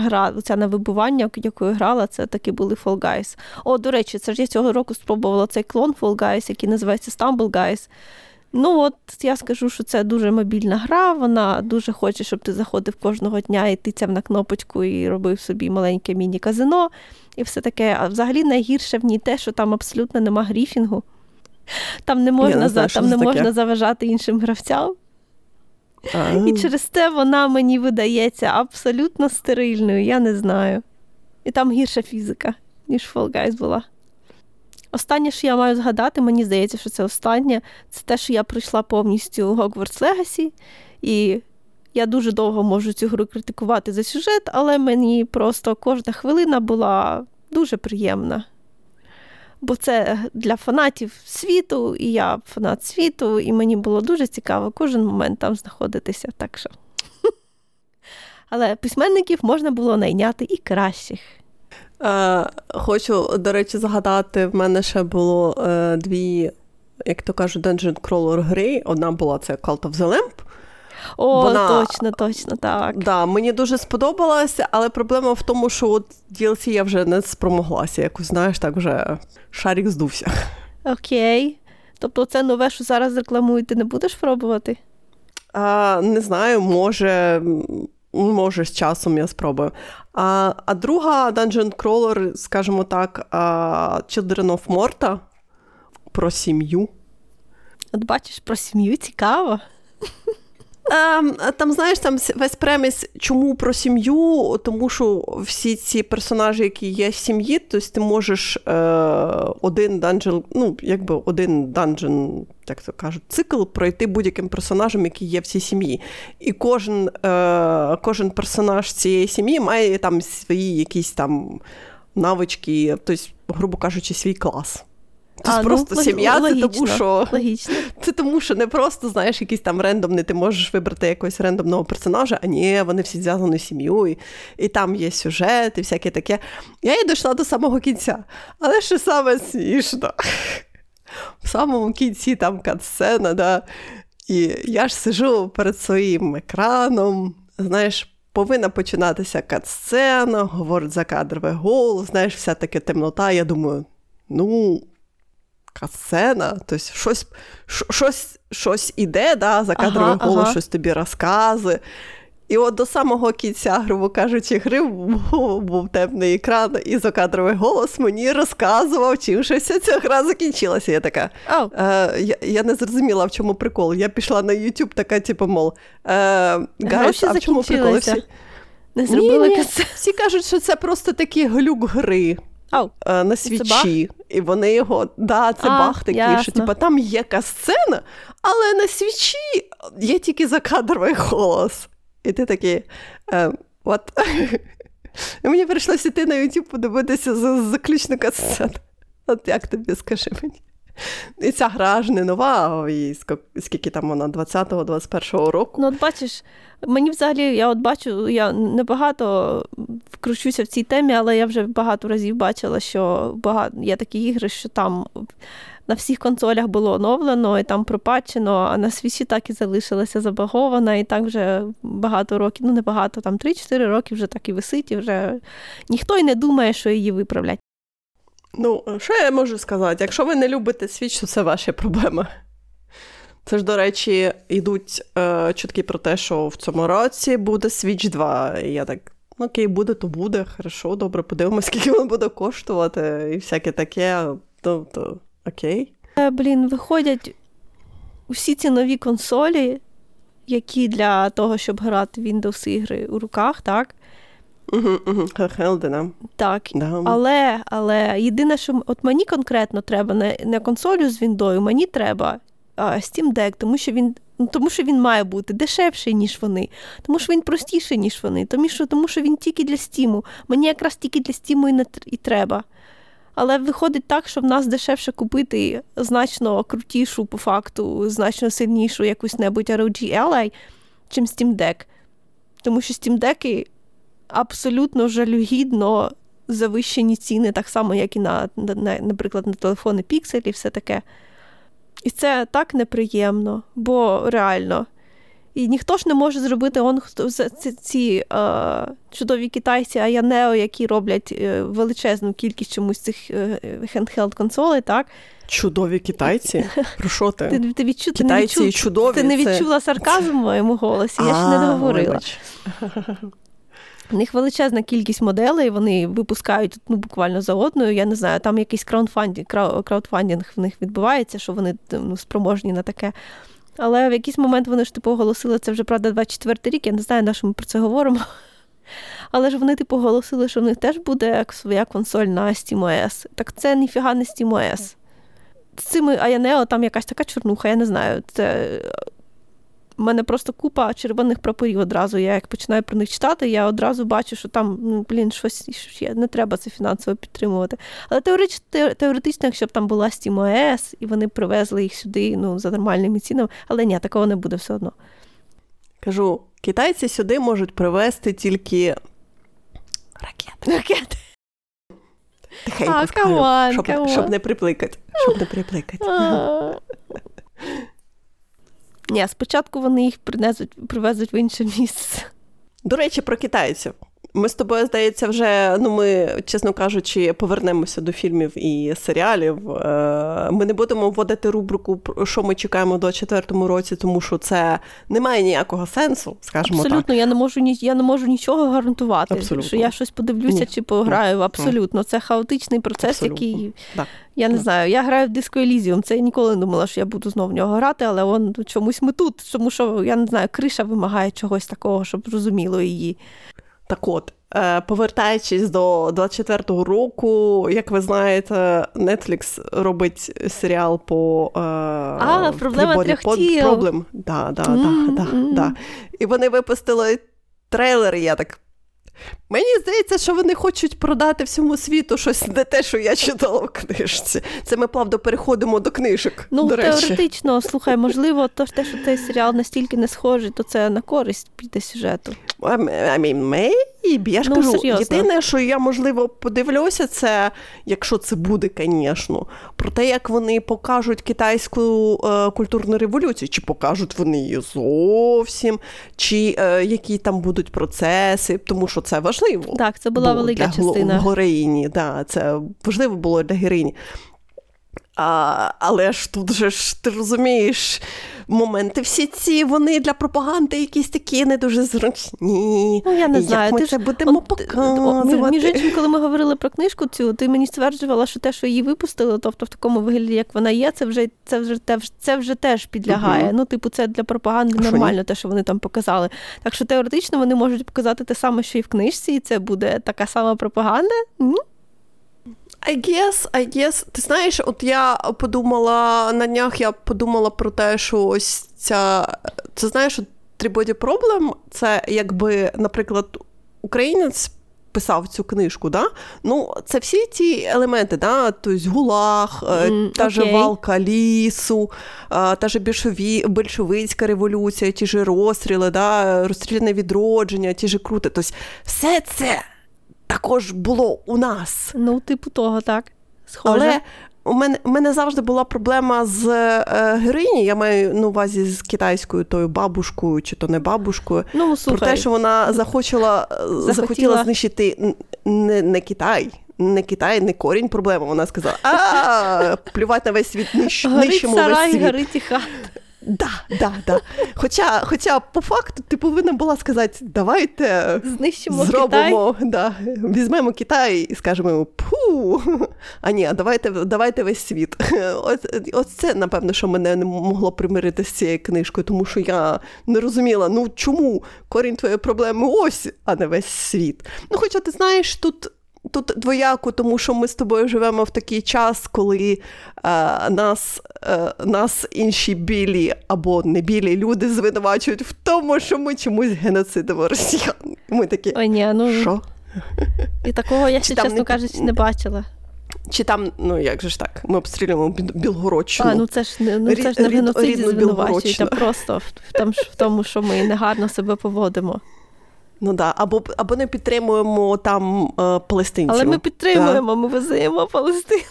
гра, ця на вибування, якою грала, це таки були Fall Guys. О, до речі, це ж я цього року спробувала цей клон Fall Guys, який називається Stumble Guys. Ну, от я скажу, що це дуже мобільна гра. Вона дуже хоче, щоб ти заходив кожного дня і тицяв на кнопочку і робив собі маленьке міні-казино і все таке. А взагалі найгірше в ній те, що там абсолютно нема гріфінгу. Там не можна не знаю, там не можна заважати іншим гравцям. І через те вона мені видається абсолютно стерильною, я не знаю. І там гірша фізика, ніж Fall Guys була. Останнє, що я маю згадати, мені здається, що це останнє, це те, що я пройшла повністю Hogwarts Legacy, і я дуже довго можу цю гру критикувати за сюжет, але мені просто кожна хвилина була дуже приємна. Бо це для фанатів світу, і я фанат світу, і мені було дуже цікаво кожен момент там знаходитися. так що. Але письменників можна було найняти і кращих. Е, Хочу, до речі, згадати, в мене ще було е, дві, як то кажуть, Dungeon Crawler гри. Одна була це Cult of the Lamp. О, Вона, точно, точно, так. Да, Мені дуже сподобалася, але проблема в тому, що от DLC я вже не спромоглася. Якось, знаєш, так вже шарик здувся. Окей. Тобто це нове, що зараз рекламуєте, не будеш пробувати? А, Не знаю, може. Може, з часом я спробую. А а друга Dungeon Crawler, скажімо так, Children of Morta про сім'ю. От бачиш, про сім'ю цікаво. Ем, там, знаєш, там весь преміс, чому про сім'ю, тому що всі ці персонажі, які є в сім'ї, тобто ти можеш е, один данжен, ну, якби один данжен, як то кажуть, цикл пройти будь-яким персонажем, який є в цій сім'ї. І кожен е, кожен персонаж цієї сім'ї має там свої якісь там навички, тобто, грубо кажучи, свій клас. Це просто ну, сім'я, логічно, це тому що логічно. це тому, що не просто знаєш якийсь там рендомний, ти можеш вибрати якогось рендомного персонажа, а ні, вони всі зв'язані з сім'єю, і там є сюжет, і всяке таке. Я і дійшла до самого кінця. Але що саме смішно? В самому кінці там катсцена, да? і я ж сижу перед своїм екраном, знаєш. Повинна починатися катсцена, говорить закадровий голос, знаєш, вся таке темнота. Я думаю, ну, сцена, тобто щось щось, щось іде, да, за кадровий ага, голос, ага. щось тобі розказує. І от до самого кінця, грубо кажучи, гри був, був темний екран, і закадровий голос мені розказував, чим щось ця гра закінчилася. Я така. Oh. Е, я я не зрозуміла, в чому прикол. Я пішла на YouTube, така, типу, мол, е, guys, а в чому прикол? Всі... Не зробили ні, ні. Всі кажуть, що це просто такий глюк гри. Е, на свічі, і вони його. Да, це а, баг такий, ясно. що типу, там є якась сцена, але на свічі є тільки закадровий голос. І ти такий. Е, what? Мені прийшлося йти на YouTube подивитися за заключника сцен. От як тобі скажи мені? І ця гра ж не нова, і скільки там вона 20-го, 21-го року. Ну, от бачиш, мені взагалі, я от бачу, я небагато вкручуся в цій темі, але я вже багато разів бачила, що багато є такі ігри, що там. На всіх консолях було оновлено і там пропачено, а на свічі так і залишилася забагована, і так вже багато років, ну не багато, там 3-4 роки вже так і висить, і вже ніхто й не думає, що її виправлять. Ну, що я можу сказати? Якщо ви не любите свіч, то це ваші проблеми. Це ж, до речі, йдуть е, чутки про те, що в цьому році буде Switch 2. І я так, ну окей, буде, то буде, хорошо, добре, подивимося, скільки воно буде коштувати, і всяке таке, то, то окей. Е, блін, виходять усі ці нові консолі, які для того, щоб грати Windows ігри у руках, так? Угу, угу. Хелдена. Так. Да. Але але єдине, що от мені конкретно треба не не консолю з Віндою, мені треба а, Steam Deck, тому що він ну, тому що він має бути дешевший, ніж вони, тому що він простіший, ніж вони, тому що тому що він тільки для Стіму. Мені якраз тільки для Стіму і, не, і треба. Але виходить так, що в нас дешевше купити значно крутішу, по факту, значно сильнішу якусь небудь ROG Ally, чим Steam Deck. Тому що Steam Deck абсолютно жалюгідно завищені ціни, так само, як і на, на наприклад, на телефони Pixel і все таке. І це так неприємно, бо реально. І ніхто ж не може зробити он, ці, ці е, чудові китайці Ayaneo, які роблять е, величезну кількість чомусь цих е, handheld консолей, так? Чудові китайці? Про що ти? Ти, ти, відчу, ти не відчу... чудові. Ти не відчула сарказм в моєму голосі, я ще не договорила. У них величезна кількість моделей, вони випускають ну, буквально за одною. Я не знаю, там якийсь краудфандінг, краудфандінг в них відбувається, що вони ну, спроможні на таке. Але в якийсь момент вони ж типу оголосили, це вже правда 24 рік, я не знаю, на що ми про це говоримо. Але ж вони типу оголосили, що в них теж буде своя консоль на SteamOS. Так це ніфіга не SteamOS. З цими Аянео там якась така чорнуха, я не знаю. Це у мене просто купа червоних прапорів одразу. Я як починаю про них читати, я одразу бачу, що там, ну, блін, щось, щось є, не треба це фінансово підтримувати. Але теоретично, теоретично, якщо б там була SteamOS, і вони привезли їх сюди ну, за нормальними цінами, але ні, такого не буде все одно. Кажу, китайці сюди можуть привезти тільки ракети. Ракети. Тихенько а, скажу, on, щоб, щоб не припликати. Щоб не припликати. Ні, спочатку вони їх принесуть, привезуть в інше місце. До речі, про китайців. Ми з тобою, здається, вже, ну ми, чесно кажучи, повернемося до фільмів і серіалів. Е, ми не будемо вводити рубрику, що ми чекаємо у 2024 році, тому що це не має ніякого сенсу, скажімо Абсолютно, так. я не можу я не можу нічого гарантувати. Абсолютно. Що я щось подивлюся Ні. чи пограю. Абсолютно. Це хаотичний процес, Абсолютно. який. Да. Я не знаю, я граю в Disco Elysium, Це я ніколи не думала, що я буду знову в нього грати, але он чомусь ми тут, тому що я не знаю, криша вимагає чогось такого, щоб зрозуміло її. Так от, е, повертаючись до 24-го року, як ви знаєте, Netflix робить серіал по е, А, проблема трьох тіл. Проблем. Да, да, mm-hmm. да, да, да. І вони випустили трейлер, я так Мені здається, що вони хочуть продати всьому світу щось не те, що я читала в книжці. Це ми плавно переходимо до книжок. Ну, до теоретично, слухай, можливо, то те, що цей серіал настільки не схожий, то це на користь піде сюжету. I mean, maybe. Я ж ну, кажу, серйозно. єдине, що я, можливо, подивлюся, це, якщо це буде, звісно, про те, як вони покажуть китайську е, культурну революцію, чи покажуть вони її зовсім, чи е, які там будуть процеси, тому що це важливо. Так, це була велика для частина. героїні, да, Це важливо було для героїні. А, Але ж тут же ж ти розумієш, моменти всі ці вони для пропаганди якісь такі не дуже зручні. Ну, я не знаю. Ми ти це будемо показувати? Між іншим, коли ми говорили про книжку цю, ти мені стверджувала, що те, що її випустили, тобто в такому вигляді, як вона є, це вже це вже, це вже теж підлягає. Uh-huh. Ну, типу, це для пропаганди нормально, те, що вони там показали. Так що теоретично вони можуть показати те саме, що і в книжці, і це буде така сама пропаганда. I guess, I guess. Ти знаєш, от я подумала на днях, я подумала про те, що ось ця. Це знаєш, Tribody Problem – це якби, наприклад, українець писав цю книжку, да? ну, це всі ті елементи, да? тобто гулаг, mm, та okay. же валка лісу, та же більшові, більшовицька революція, ті ж розстріли, да? розстріляне відродження, ті ж крути. Тобто все це також було у нас. Ну, типу того, так. Схоже. Але у мене у мене завжди була проблема з е, героїні. Я маю на увазі з китайською тою бабушкою, чи то не бабушкою. Ну, слухай. Про те, що вона захотіла, захотіла, захотіла знищити не, не Китай. Не Китай, не корінь проблеми. Вона сказала: а плювати на весь світ, нищимо весь світ. Горить і хат. Да, да, да. Хоча хоча по факту ти повинна була сказати, давайте знищимо зробимо, Китай. Да, візьмемо Китай і скажемо пу. А ні, давайте давайте весь світ. Ось, ось це, напевно, що мене не могло примирити з цією книжкою, тому що я не розуміла, ну чому корінь твоєї проблеми ось, а не весь світ. Ну, хоча ти знаєш, тут Тут двояко, тому що ми з тобою живемо в такий час, коли е, нас е, нас інші білі або не білі люди звинувачують в тому, що ми чомусь геноцидимо росіян. Ми такі, Ой, ні, ну... що? І такого я ще, чесно не... кажучи, не бачила. Чи там, ну як же ж так, ми обстрілюємо Білгородщину. А, ну це ж не ну, це ж не геноциді звинувачують, а просто в, в, в тому, що ми негарно себе поводимо. Ну да, або або не підтримуємо там е, палестинців. Але ми підтримуємо, да? ми визнаємо Палестину.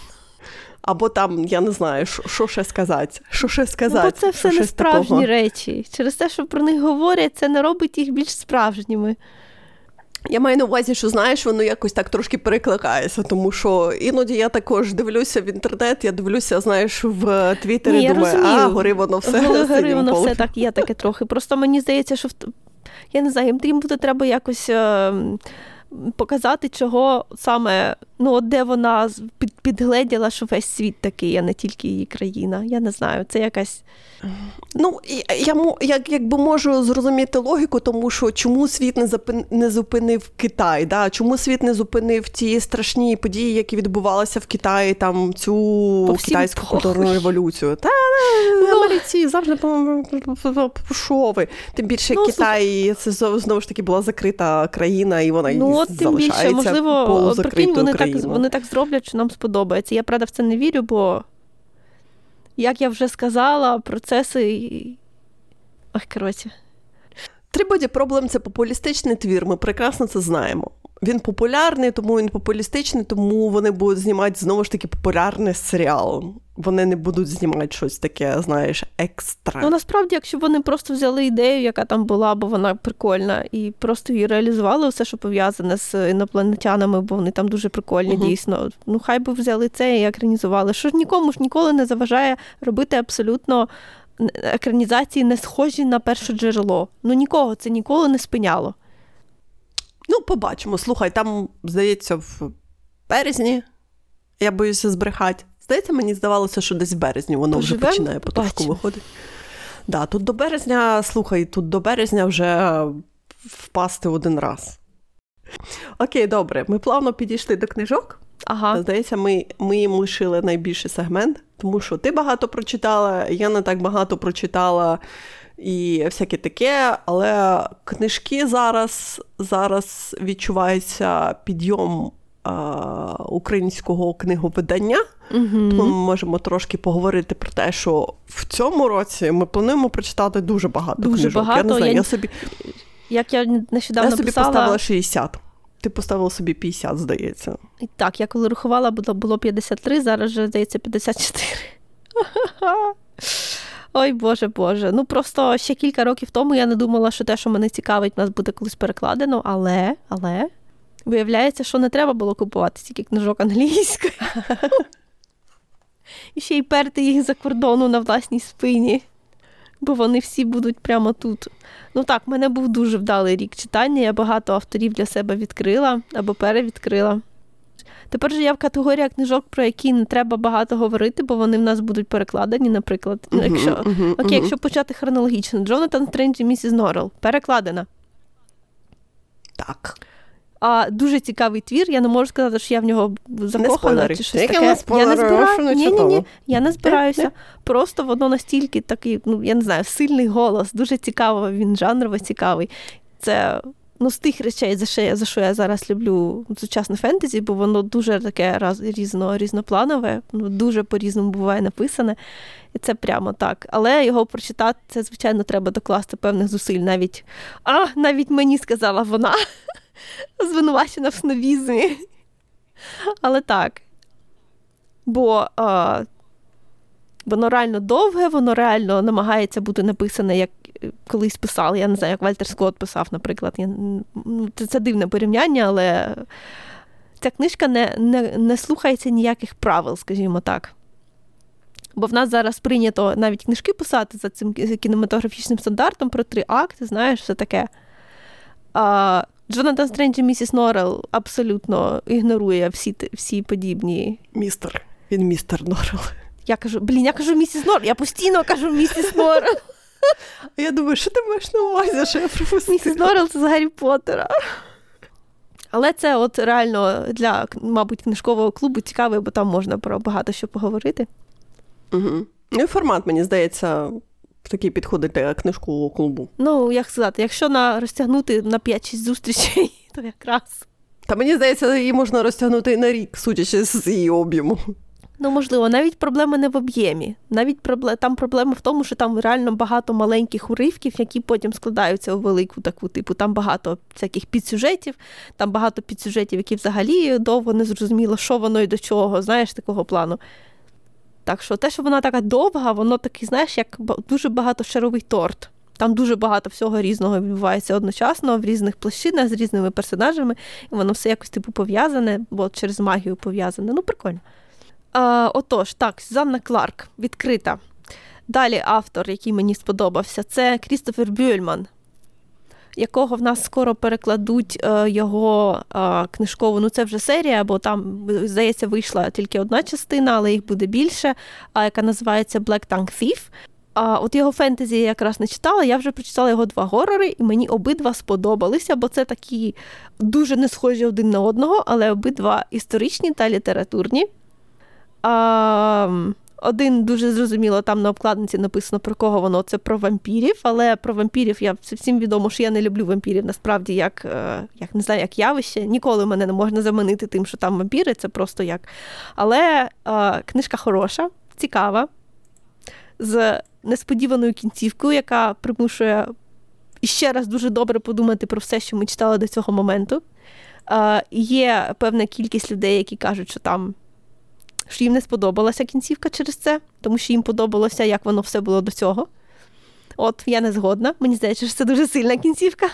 Або там, я не знаю, що ще сказати. Що ще сказати? Ну, бо це все не справжні такого? речі. Через те, що про них говорять, це не робить їх більш справжніми. Я маю на увазі, що знаєш, воно якось так трошки перекликається, тому що іноді я також дивлюся в інтернет, я дивлюся, знаєш, в Твіттері, думаю, розумію. а гори воно все. Гори воно все так є таке трохи. Просто мені здається, що я не знаю, їм буде треба якось. Е, показати, чого саме, ну, от де вона під, підгледіла, що весь світ такий, а не тільки її країна. Я не знаю, це якась. Ну, я як, якби можу зрозуміти логіку, тому що чому світ не запин, не зупинив Китай? Да? Чому світ не зупинив ті страшні події, які відбувалися в Китаї, там цю китайську культурну революцію? Та ну, Америці завжди ви? Тим більше ну, Китай це знову ж таки була закрита країна, і вона ну, от тим більше, можливо, прикинь, вони так вони так зроблять, що нам сподобається. Я правда в це не вірю, бо як я вже сказала, процеси. Ох, коротше. Трибоді проблем це популістичний твір. Ми прекрасно це знаємо. Він популярний, тому він популістичний, тому вони будуть знімати знову ж таки популярний серіал. Вони не будуть знімати щось таке, знаєш, екстра. Ну насправді, якщо вони просто взяли ідею, яка там була, бо вона прикольна, і просто її реалізували, все, що пов'язане з інопланетянами, бо вони там дуже прикольні, uh дійсно. Ну хай би взяли це і екранізували. Що ж нікому ж ніколи не заважає робити абсолютно. Екранізації не схожі на перше джерело. Ну нікого це ніколи не спиняло. Ну, побачимо. Слухай, там, здається, в березні. Я боюся збрехати. Здається, мені здавалося, що десь в березні воно Поживем, вже починає потрошку виходити. Да, Тут до березня, слухай, тут до березня вже впасти один раз. Окей, добре. Ми плавно підійшли до книжок. Ага. Здається, ми ми їм лишили найбільший сегмент, тому що ти багато прочитала, я не так багато прочитала і всяке таке. Але книжки зараз зараз відчувається підйом українського книговидання. Угу. Тому ми можемо трошки поговорити про те, що в цьому році ми плануємо прочитати дуже багато дуже книжок. Багато. Я не знаю, я, я собі як я нещодавно я собі писала... поставила 60. Ти поставила собі 50, здається. Так, я коли рахувала, було 53, зараз вже здається 54. Ой, Боже Боже. Ну просто ще кілька років тому я не думала, що те, що мене цікавить, нас буде колись перекладено, але, але Виявляється, що не треба було купувати стільки книжок англійською. І ще й перти їх за кордону на власній спині, бо вони всі будуть прямо тут. Ну так, в мене був дуже вдалий рік читання, я багато авторів для себе відкрила або перевідкрила. Тепер же я в категоріях книжок, про які не треба багато говорити, бо вони в нас будуть перекладені, наприклад. Uh-huh, якщо uh-huh, окей, uh-huh. якщо почати хронологічно, Джонатан Стрендж і місіс Норрел перекладена. Так. А дуже цікавий твір. Я не можу сказати, що я в нього закохана не чи щось таке. Я не, я не збираю. Ні, ні, ні. Я не Не? збираюся. Не? Просто воно настільки такий, ну я не знаю, сильний голос, дуже цікаво, він жанрово цікавий. Це ну, з тих речей, за що я за що я зараз люблю сучасне фентезі, бо воно дуже таке раз різно, різнопланове, ну, дуже по-різному буває написане. І це прямо так. Але його прочитати, це, звичайно, треба докласти певних зусиль. Навіть а, навіть мені сказала вона, звинувачена в снобізмі. Але так. Бо а, воно реально довге, воно реально намагається бути написане, як колись писали. Я не знаю, як Вальтер Скотт писав, наприклад. Я, ну, це, це дивне порівняння, але ця книжка не, не, не слухається ніяких правил, скажімо так. Бо в нас зараз прийнято навіть книжки писати за цим кінематографічним стандартом про три акти, знаєш, все таке. А, Джонатан Стрендж і місіс Норрел абсолютно ігнорує всі всі подібні. Містер. Він містер Норрел. Я кажу, блін, я кажу місіс Норрел, я постійно кажу місіс Норрел. Я думаю, що ти маєш на увазі, що я пропустила? Місіс Норрел це з Гаррі Поттера. Але це от реально для, мабуть, книжкового клубу цікаве, бо там можна про багато що поговорити. Угу. Ну і формат, мені здається, такий підходить для книжкового клубу. Ну, як сказати, якщо на розтягнути на 5-6 зустрічей, то якраз. Та мені здається, її можна розтягнути і на рік, судячи з її об'єму. Ну, можливо, навіть проблема не в об'ємі. Навіть проблема, там проблема в тому, що там реально багато маленьких уривків, які потім складаються у велику таку типу. Там багато всяких підсюжетів, там багато підсюжетів, які взагалі довго не зрозуміло, що воно і до чого, знаєш, такого плану. Так що те, що вона така довга, воно такий, знаєш, як дуже багатошаровий торт. Там дуже багато всього різного відбувається одночасно в різних площинах з різними персонажами, і воно все якось типу пов'язане, бо через магію пов'язане. Ну, прикольно. А, Отож, так, Занна Кларк відкрита. Далі автор, який мені сподобався, це Крістофер Бюльман, якого в нас скоро перекладуть е, його е, книжкову. Ну, це вже серія, бо там, здається, вийшла тільки одна частина, але їх буде більше, а яка називається Black Tongue Thief. А от його фентезі я якраз не читала, я вже прочитала його два горори, і мені обидва сподобалися, бо це такі дуже не схожі один на одного, але обидва історичні та літературні. А, один дуже зрозуміло, там на обкладинці написано про кого воно це про вампірів, але про вампірів я всім відомо, що я не люблю вампірів, насправді, як е, як не знаю, як явище. Ніколи мене не можна заманити тим, що там вампіри, це просто як. Але е, книжка хороша, цікава, з несподіваною кінцівкою, яка примушує ще раз дуже добре подумати про все, що ми читали до цього моменту. Е, Є певна кількість людей, які кажуть, що там що їм не сподобалася кінцівка через це, тому що їм подобалося, як воно все було до цього. От я не згодна. Мені здається, що це дуже сильна кінцівка.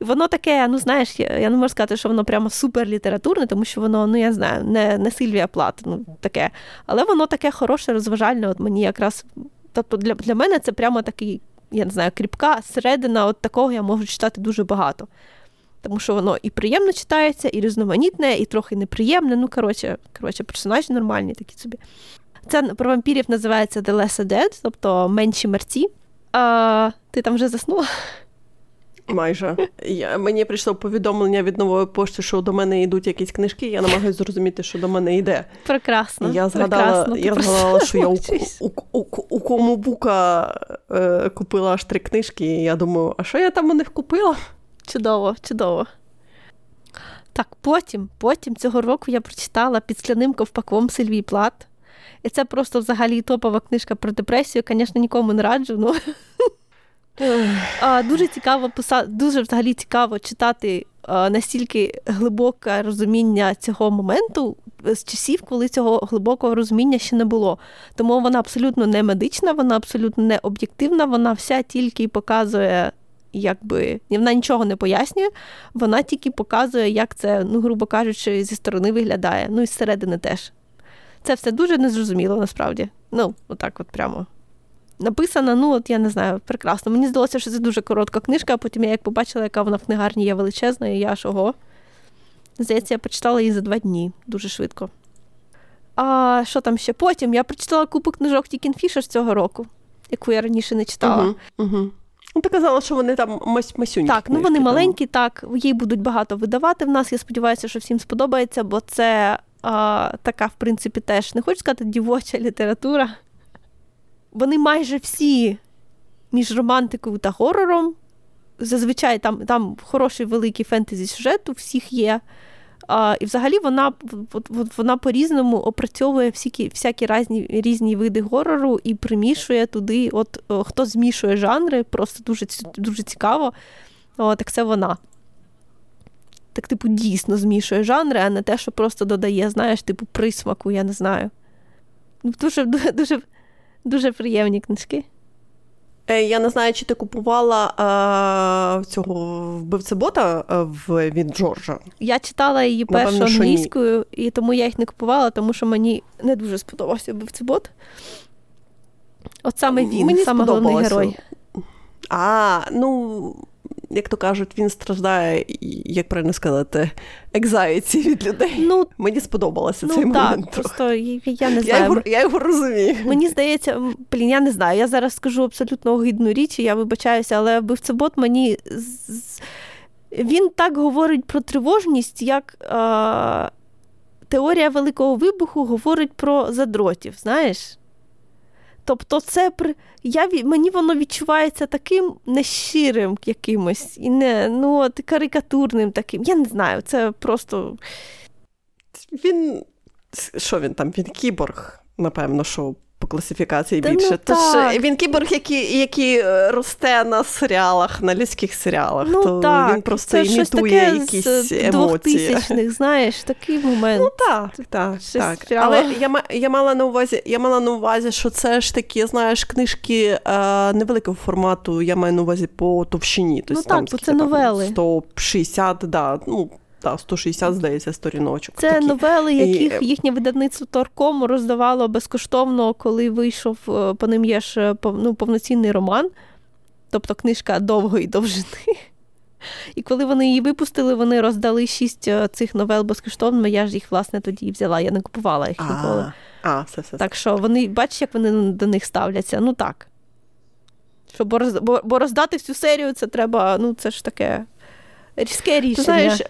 Воно таке, ну знаєш, я не можу сказати, що воно прямо супер літературне, тому що воно, ну я знаю, не не Сильвія Плат, ну таке. Але воно таке хороше, розважальне. От мені якраз. Тобто для для мене це прямо такий, я не знаю, кріпка середина от такого я можу читати дуже багато тому що воно і приємно читається, і різноманітне, і трохи неприємне. Ну, коротше, коротше, персонажі нормальні такі собі. Це про вампірів називається The Less Dead, тобто менші мерці. А, Ти там вже заснула? Майже. Я, Мені прийшло повідомлення від нової пошти, що до мене йдуть якісь книжки, я намагаюся зрозуміти, що до мене йде. Прекрасно. Я згадала, прекрасно. я згадала що я у, у, у, у кому бука е, купила аж три книжки, і я думаю, а що я там у них купила? Чудово, чудово. Так, потім потім цього року я прочитала під скляним ковпаком Сильвій Плат. І це просто взагалі топова книжка про депресію. Звісно, нікому не раджу. Ну. Дуже цікаво писати, дуже взагалі цікаво читати настільки глибоке розуміння цього моменту з часів, коли цього глибокого розуміння ще не було. Тому вона абсолютно не медична, вона абсолютно не об'єктивна, вона вся тільки показує якби вона нічого не пояснює, вона тільки показує, як це, ну, грубо кажучи, зі сторони виглядає. Ну і зсередини теж. Це все дуже незрозуміло насправді. Ну, отак, от прямо. Написана, ну, от я не знаю, прекрасно. Мені здалося, що це дуже коротка книжка, а потім я як побачила, яка вона в книгарні є величезна, і я ж ого. Здається, я прочитала її за два дні дуже швидко. А що там ще? Потім я прочитала купу книжок Тікін Фішер цього року, яку я раніше не читала. Угу, угу. Ну, Ти казала, що вони там мась- масюнькі. Так, ну вони там. маленькі, так, її будуть багато видавати в нас. Я сподіваюся, що всім сподобається, бо це а, така, в принципі, теж не хочу сказати дівоча література. Вони майже всі між романтикою та горором. Зазвичай там, там хороший великий фентезі сюжет у всіх є. А, і взагалі вона вона по-різному опрацьовує всякі, всякі різні, різні види горору і примішує туди, от хто змішує жанри, просто дуже, дуже цікаво. О, так це вона. Так, типу, дійсно змішує жанри, а не те, що просто додає, знаєш, типу, присмаку, я не знаю. Ну, Дуже, дуже, дуже приємні книжки. Е, Я не знаю, чи ти купувала е, цього вбивцебота е, в, від Джорджа. Я читала її першу англійською, і тому я їх не купувала, тому що мені не дуже сподобався бот. От саме він, Мені саме головний герой. А, ну, як то кажуть, він страждає, як правильно сказати, екзайці від людей. Ну, Мені сподобалося ну цей так, момент. просто я, я не Я знаю. його, я його розумію. Мені здається, блін, я не знаю. Я зараз скажу абсолютно огидну річ, і я вибачаюся, але вбивцебот мені він так говорить про тривожність, як е- теорія Великого вибуху говорить про задротів, знаєш? Тобто, це при... я, мені воно відчувається таким нещирим якимось, і не ну, от, карикатурним таким. Я не знаю, це просто. Він. Що він там? Він кіборг, напевно, що по класифікації Та ну більше. Тож так. е, він кіборг, який, який е, росте на серіалах, на людських серіалах. Ну то так, він просто це щось імітує таке якісь з емоції. 2000-х, знаєш, такий момент. Ну так, так, Щось так. Але я, я мала на увазі, я мала на увазі, що це ж такі, знаєш, книжки е, невеликого формату, я маю на увазі по товщині. Тобто, Ну так, там, бо скільки це там, новели. 160, да, ну, да, 160, здається, сторіночок. Це такі. новели, І- яких їхнє видавництво Торком роздавало безкоштовно, коли вийшов е, по ним є ж е, ну, повноцінний роман, тобто книжка довгої довжини. І коли вони її випустили, вони роздали шість е, цих новел безкоштовно. Я ж їх, власне, тоді взяла. Я не купувала їх ніколи. А, все, все. Так що вони, бачиш, як вони до них ставляться. Ну так. Щоб бо, роздати всю серію, це треба, ну це ж таке різке рішення. Ти знаєш,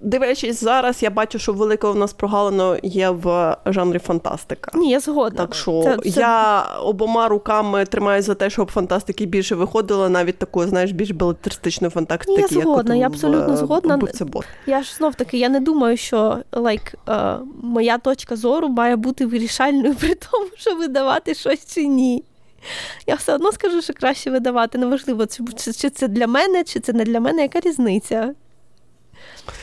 дивлячись зараз, я бачу, що велике у нас прогалино є в жанрі фантастика. Ні, я згодна. Так що Це- це- я обома руками тримаю за те, щоб фантастики більше виходило, навіть такої, знаєш, більш белетристичної фантастики. Ні, я згодна, от я абсолютно е, згодна. Я ж знов таки, я не думаю, що like, е, моя точка зору має бути вирішальною при тому, що видавати щось чи ні. Я все одно скажу, що краще видавати. Неважливо, чи це для мене, чи це не для мене, яка різниця.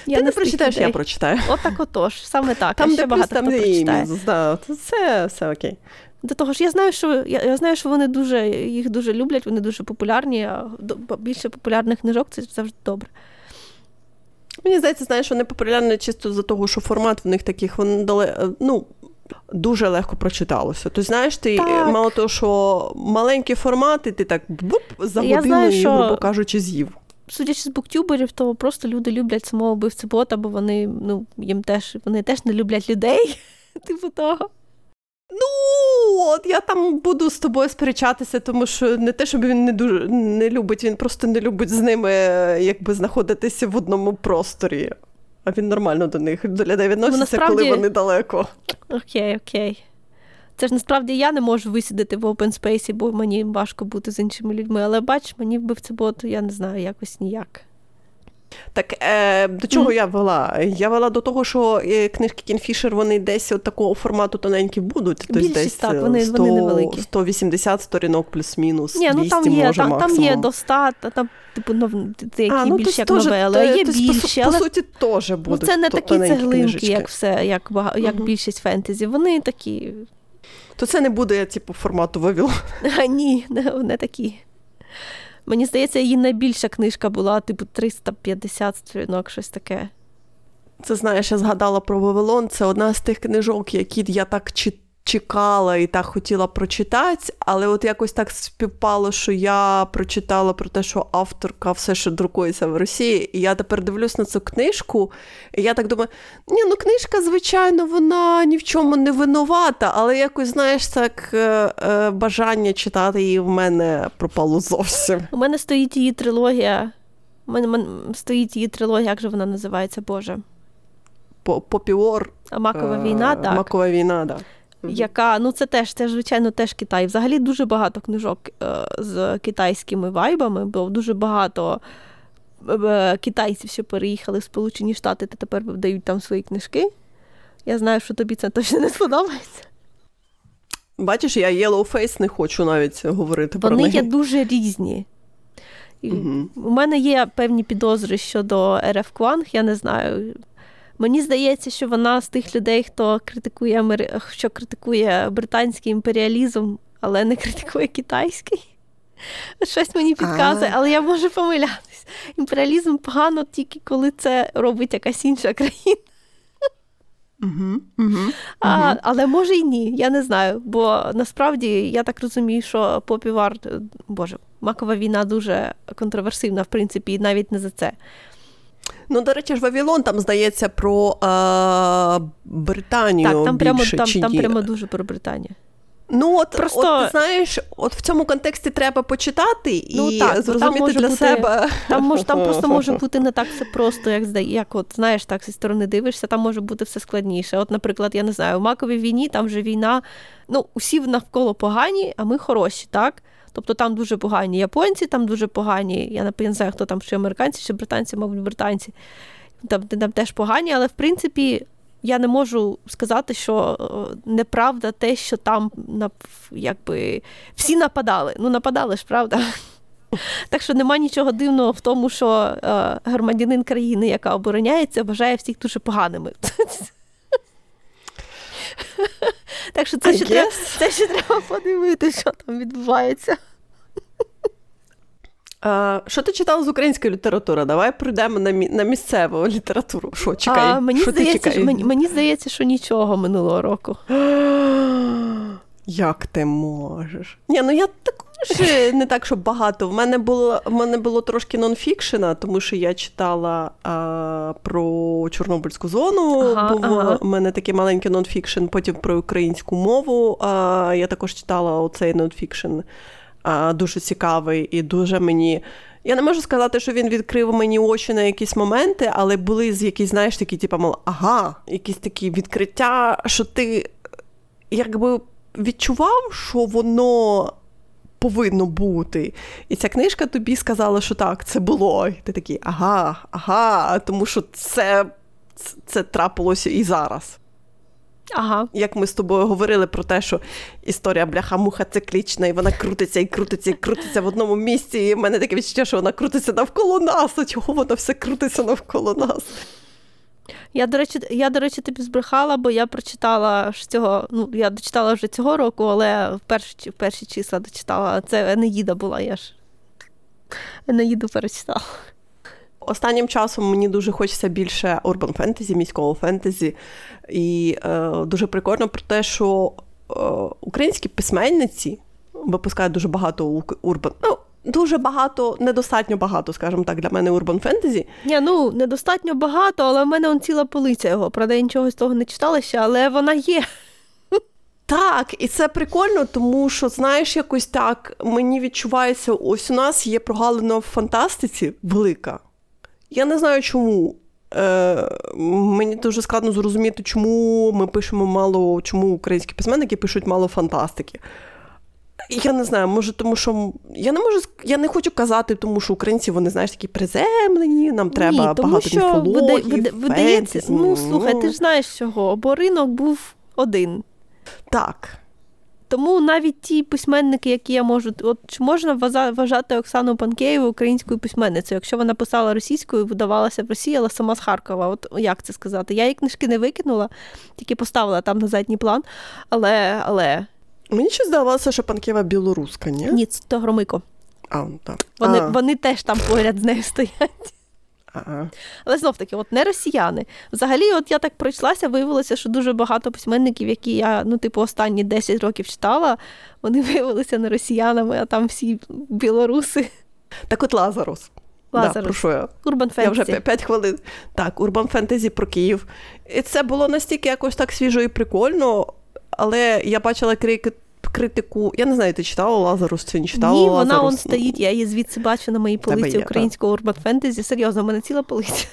Ти не прочитаєш, я людей. прочитаю. Отак отож, саме так. Там, а де ще плюс, багато там хто прочитає. Да, це все окей. До того ж, я знаю, що я, я знаю, що вони дуже їх дуже люблять, вони дуже популярні. А більше популярних книжок це завжди добре. Мені здається, знаєш, вони популярні чисто за того, що формат в них таких, вони дали, ну, дуже легко прочиталося. Тобто, знаєш, ти Так. мало того, що маленький формат, і ти так буп, за годину що- грубо кажучи, з'їв. Судячи з буктюберів, то просто люди люблять самого вбивця бота, бо вони ну їм теж вони теж не люблять людей. Типу того. Ну, от я там буду з тобою сперечатися, тому що не те, щоб він не дуже не любить, він просто не любить з ними е, якби знаходитися в одному просторі. А він нормально до них до людей відноситься, насправді- коли вони далеко. Окей, окей. Це ж насправді я не можу висідати в open space, бо мені важко бути з іншими людьми. Але бач, мені вбивця бот, я не знаю, якось ніяк. Так е, до чого Мгм. я вела? Я вела до того, що е, книжки Кінфішер вони десь от такого формату тоненькі будуть. Тобто Більшість десь так, е, вони- 100, вони невеликі. 180 сторінок плюс-мінус. Ні, ну 200 там є, може там, там є до 100, та там, типу, нов... деякі А, ну, більш як теж- новели, то- є то, по су- більші, По але суті, теж ну, будуть це не такі цеглинки, книжечки. як все, як, як Мгм. більшість фентезі. Вони такі. То це не буде, типу, формату Вавилон. А ні, не, такі. Мені здається, її найбільша книжка була, типу, 350 сторінок, щось таке. Це знаєш, я згадала про Вавилон. Це одна з тих книжок, які я так чи- чекала і так хотіла прочитати, але от якось так співпало, що я прочитала про те, що авторка все ще друкується в Росії, і я тепер дивлюсь на цю книжку, і я так думаю, ні, ну книжка, звичайно, вона ні в чому не винувата, але якось, знаєш, так е, е, бажання читати її в мене пропало зовсім. У мене стоїть її трилогія. У мене стоїть її трилогія, як же вона називається, Боже? Попіор. Макова війна, так. Макова війна, так. Яка, ну це теж, це, звичайно, теж Китай. Взагалі дуже багато книжок е, з китайськими вайбами, бо дуже багато е, китайців, що переїхали в Сполучені Штати, та тепер видають там свої книжки. Я знаю, що тобі це точно не сподобається. Бачиш, я Yellowface не хочу навіть говорити Вони про неї. є дуже різні. Угу. У мене є певні підозри щодо РФ Кванг, я не знаю. Мені здається, що вона з тих людей, хто критикує що критикує британський імперіалізм, але не критикує китайський. Щось мені підказує, але я можу помилятись. Імперіалізм погано тільки коли це робить якась інша країна. Угу, угу, а, Але може й ні, я не знаю. Бо насправді я так розумію, що попіварт, боже, макова війна дуже контроверсивна, в принципі, і навіть не за це. Ну, до речі, ж Вавілон там здається про е, Британію. Так, там більше, прямо чи там, ні? там прямо дуже про Британію. Ну, от, Просто... от ти знаєш, от в цьому контексті треба почитати ну, і так, зрозуміти там для бути, себе. Там може, там просто може бути не так все просто, як як от знаєш, так зі сторони дивишся, там може бути все складніше. От, наприклад, я не знаю, у маковій війні там вже війна, ну, усі навколо погані, а ми хороші, так? Тобто там дуже погані японці, там дуже погані, я не знаю, хто там, чи американці, чи британці, мабуть, британці. Там, там теж погані, але в принципі я не можу сказати, що неправда те, що там якби всі нападали. Ну, нападали ж, правда? Так що нема нічого дивного в тому, що е, громадянин країни, яка обороняється, вважає всіх дуже поганими. Так що це ще, треба, це ще треба подивитися, що там відбувається. А, Що ти читала з української літератури? Давай прийдемо на на місцеву літературу. Що чекай? А, мені, що здається, ти мені, мені здається, що нічого минулого року. Як ти можеш? Ні, ну я також не так, щоб багато. В мене було в мене було трошки нонфікшена, тому що я читала а, про Чорнобильську зону. Ага, був ага. у мене такий маленький нонфікшн, потім про українську мову. А, Я також читала оцей нонфікшн. Дуже цікавий і дуже мені. Я не можу сказати, що він відкрив мені очі на якісь моменти, але були з якісь, знаєш, такі, типу, мол, ага, якісь такі відкриття, що ти якби відчував, що воно повинно бути. І ця книжка тобі сказала, що так, це було. І ти такий, ага, ага, тому що це, це трапилося і зараз. Ага. Як ми з тобою говорили про те, що історія бляха-муха циклічна, і вона крутиться і крутиться, і крутиться в одному місці. І в мене таке відчуття, що вона крутиться навколо нас. А чого воно все крутиться навколо нас? Я, до речі, я, до речі, тобі збрехала, бо я прочитала ж цього. Ну, я дочитала вже цього року, але в перші, в перші числа дочитала. Це Енеїда була, я ж Енеїду перечитала. Останнім часом мені дуже хочеться більше урбан фентезі, міського фентезі. І е, дуже прикольно про те, що е, українські письменниці випускають дуже багато урбан. Ну, Дуже багато, недостатньо багато, скажімо так, для мене урбан фентезі. Ні, ну недостатньо багато, але в мене он ціла полиця його. Правда, я нічого з того не читала ще, але вона є. Так, і це прикольно, тому що, знаєш, якось так мені відчувається, ось у нас є прогалина в фантастиці велика. Я не знаю чому. Е, Мені дуже складно зрозуміти, чому ми пишемо мало, чому українські письменники пишуть мало фантастики. Я не знаю, може, тому що я не можу я не хочу казати, тому що українці вони знаєш такі приземлені, нам треба Ні, тому багато що міфології, вида, видається, ну слухай, ти ж знаєш чого, бо ринок був один. Так. Тому навіть ті письменники, які я можу, от чи можна вважати Оксану Панкеєву українською письменницею, якщо вона писала російською, видавалася в Росії, але сама з Харкова. От як це сказати? Я її книжки не викинула, тільки поставила там на задній план. Але. але... Мені ще здавалося, що Панкева білоруска, ні? Ні, це то Громико. А, так. Вони а. вони теж там поряд з нею стоять. Ага. Але знов таки, от не росіяни. Взагалі, от я так пройшлася, виявилося, що дуже багато письменників, які я, ну, типу, останні 10 років читала, вони виявилися не росіянами, а там всі білоруси. Так от Лазарус. Лазарус. Да, про що я? Урбан Я вже фентезі. 5 хвилин. Так, Урбан Фентезі про Київ. І це було настільки якось так свіжо і прикольно, але я бачила крики. Критику, я не знаю, ти читала Лазарус чи не читала Ні, Лазарус? вона он стоїть, я її звідси бачу на моїй полиці є, українського урбан фентезі. Серйозно, в мене ціла полиця.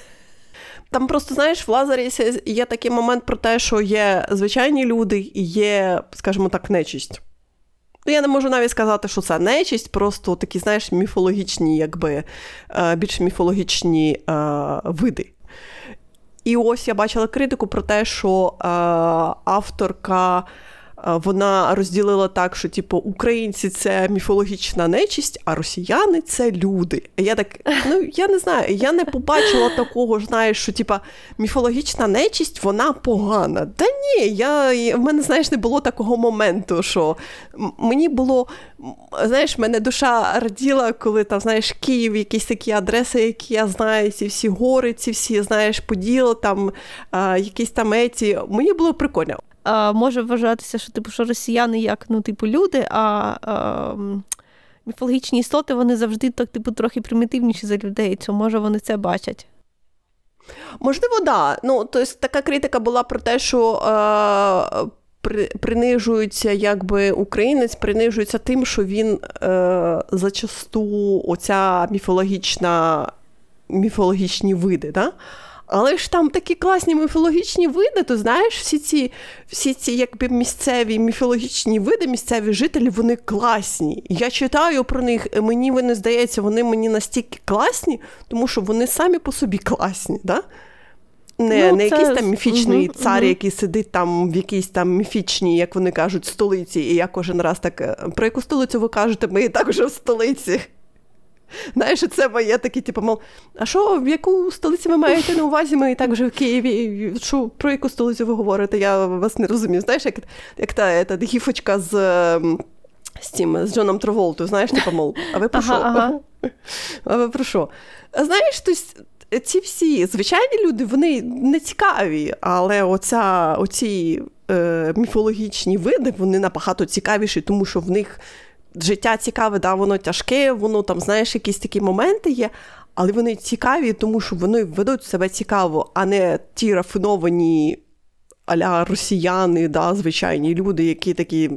Там просто, знаєш, в Лазарісі є такий момент про те, що є звичайні люди і є, скажімо так, нечисть. Ну, я не можу навіть сказати, що це нечисть, просто такі, знаєш, міфологічні, якби е, більш міфологічні е, види. І ось я бачила критику про те, що е, авторка. Вона розділила так, що типу українці це міфологічна нечисть, а росіяни це люди. Я так, ну я не знаю, я не побачила такого знаєш, що типа міфологічна нечисть, вона погана. Та ні, я, в мене, знаєш, не було такого моменту, що мені було, знаєш, мене душа раділа, коли там, знаєш, Київ, якісь такі адреси, які я знаю, ці всі гори, ці всі, знаєш, поділ, там якісь там еті. Мені було прикольно. Може вважатися, що типу, що росіяни як ну, типу, люди, а, а міфологічні істоти вони завжди так, типу, трохи примітивніші за людей. То може вони це бачать. Можливо, да. Ну, тобто така критика була про те, що е, при, принижується якби українець, принижується тим, що він е, зачасту оця міфологічна, міфологічні види. Да? Але ж там такі класні міфологічні види, то знаєш, всі ці, всі ці якби місцеві міфологічні види, місцеві жителі, вони класні. Я читаю про них, і мені вони здається, вони мені настільки класні, тому що вони самі по собі класні. Да? Не, Ну, не це- якийсь там міфічний Мгм, цар, мгм. який сидить там в якійсь там міфічній, як вони кажуть, столиці. І я кожен раз так. е, Про яку столицю ви кажете, ми і так вже в столиці. Знаєш, це моє таке, типу, мов, а що, в яку столицю ви маєте на увазі? Ми і так вже в Києві. Що, про яку столицю ви говорите? Я вас не розумію. Знаєш, як, як та, та гіфочка з, ем, з цим, з Джоном Траволтою, знаєш, типу, мов, а ви про що? Ага, ага. А ви про що? Знаєш, тобто, ці всі звичайні люди, вони не цікаві, але оця, оці е, міфологічні види, вони набагато цікавіші, тому що в них життя цікаве, да, воно тяжке, воно там, знаєш, якісь такі моменти є, але вони цікаві, тому що вони ведуть себе цікаво, а не ті рафіновані аля росіяни, да, звичайні люди, які такі.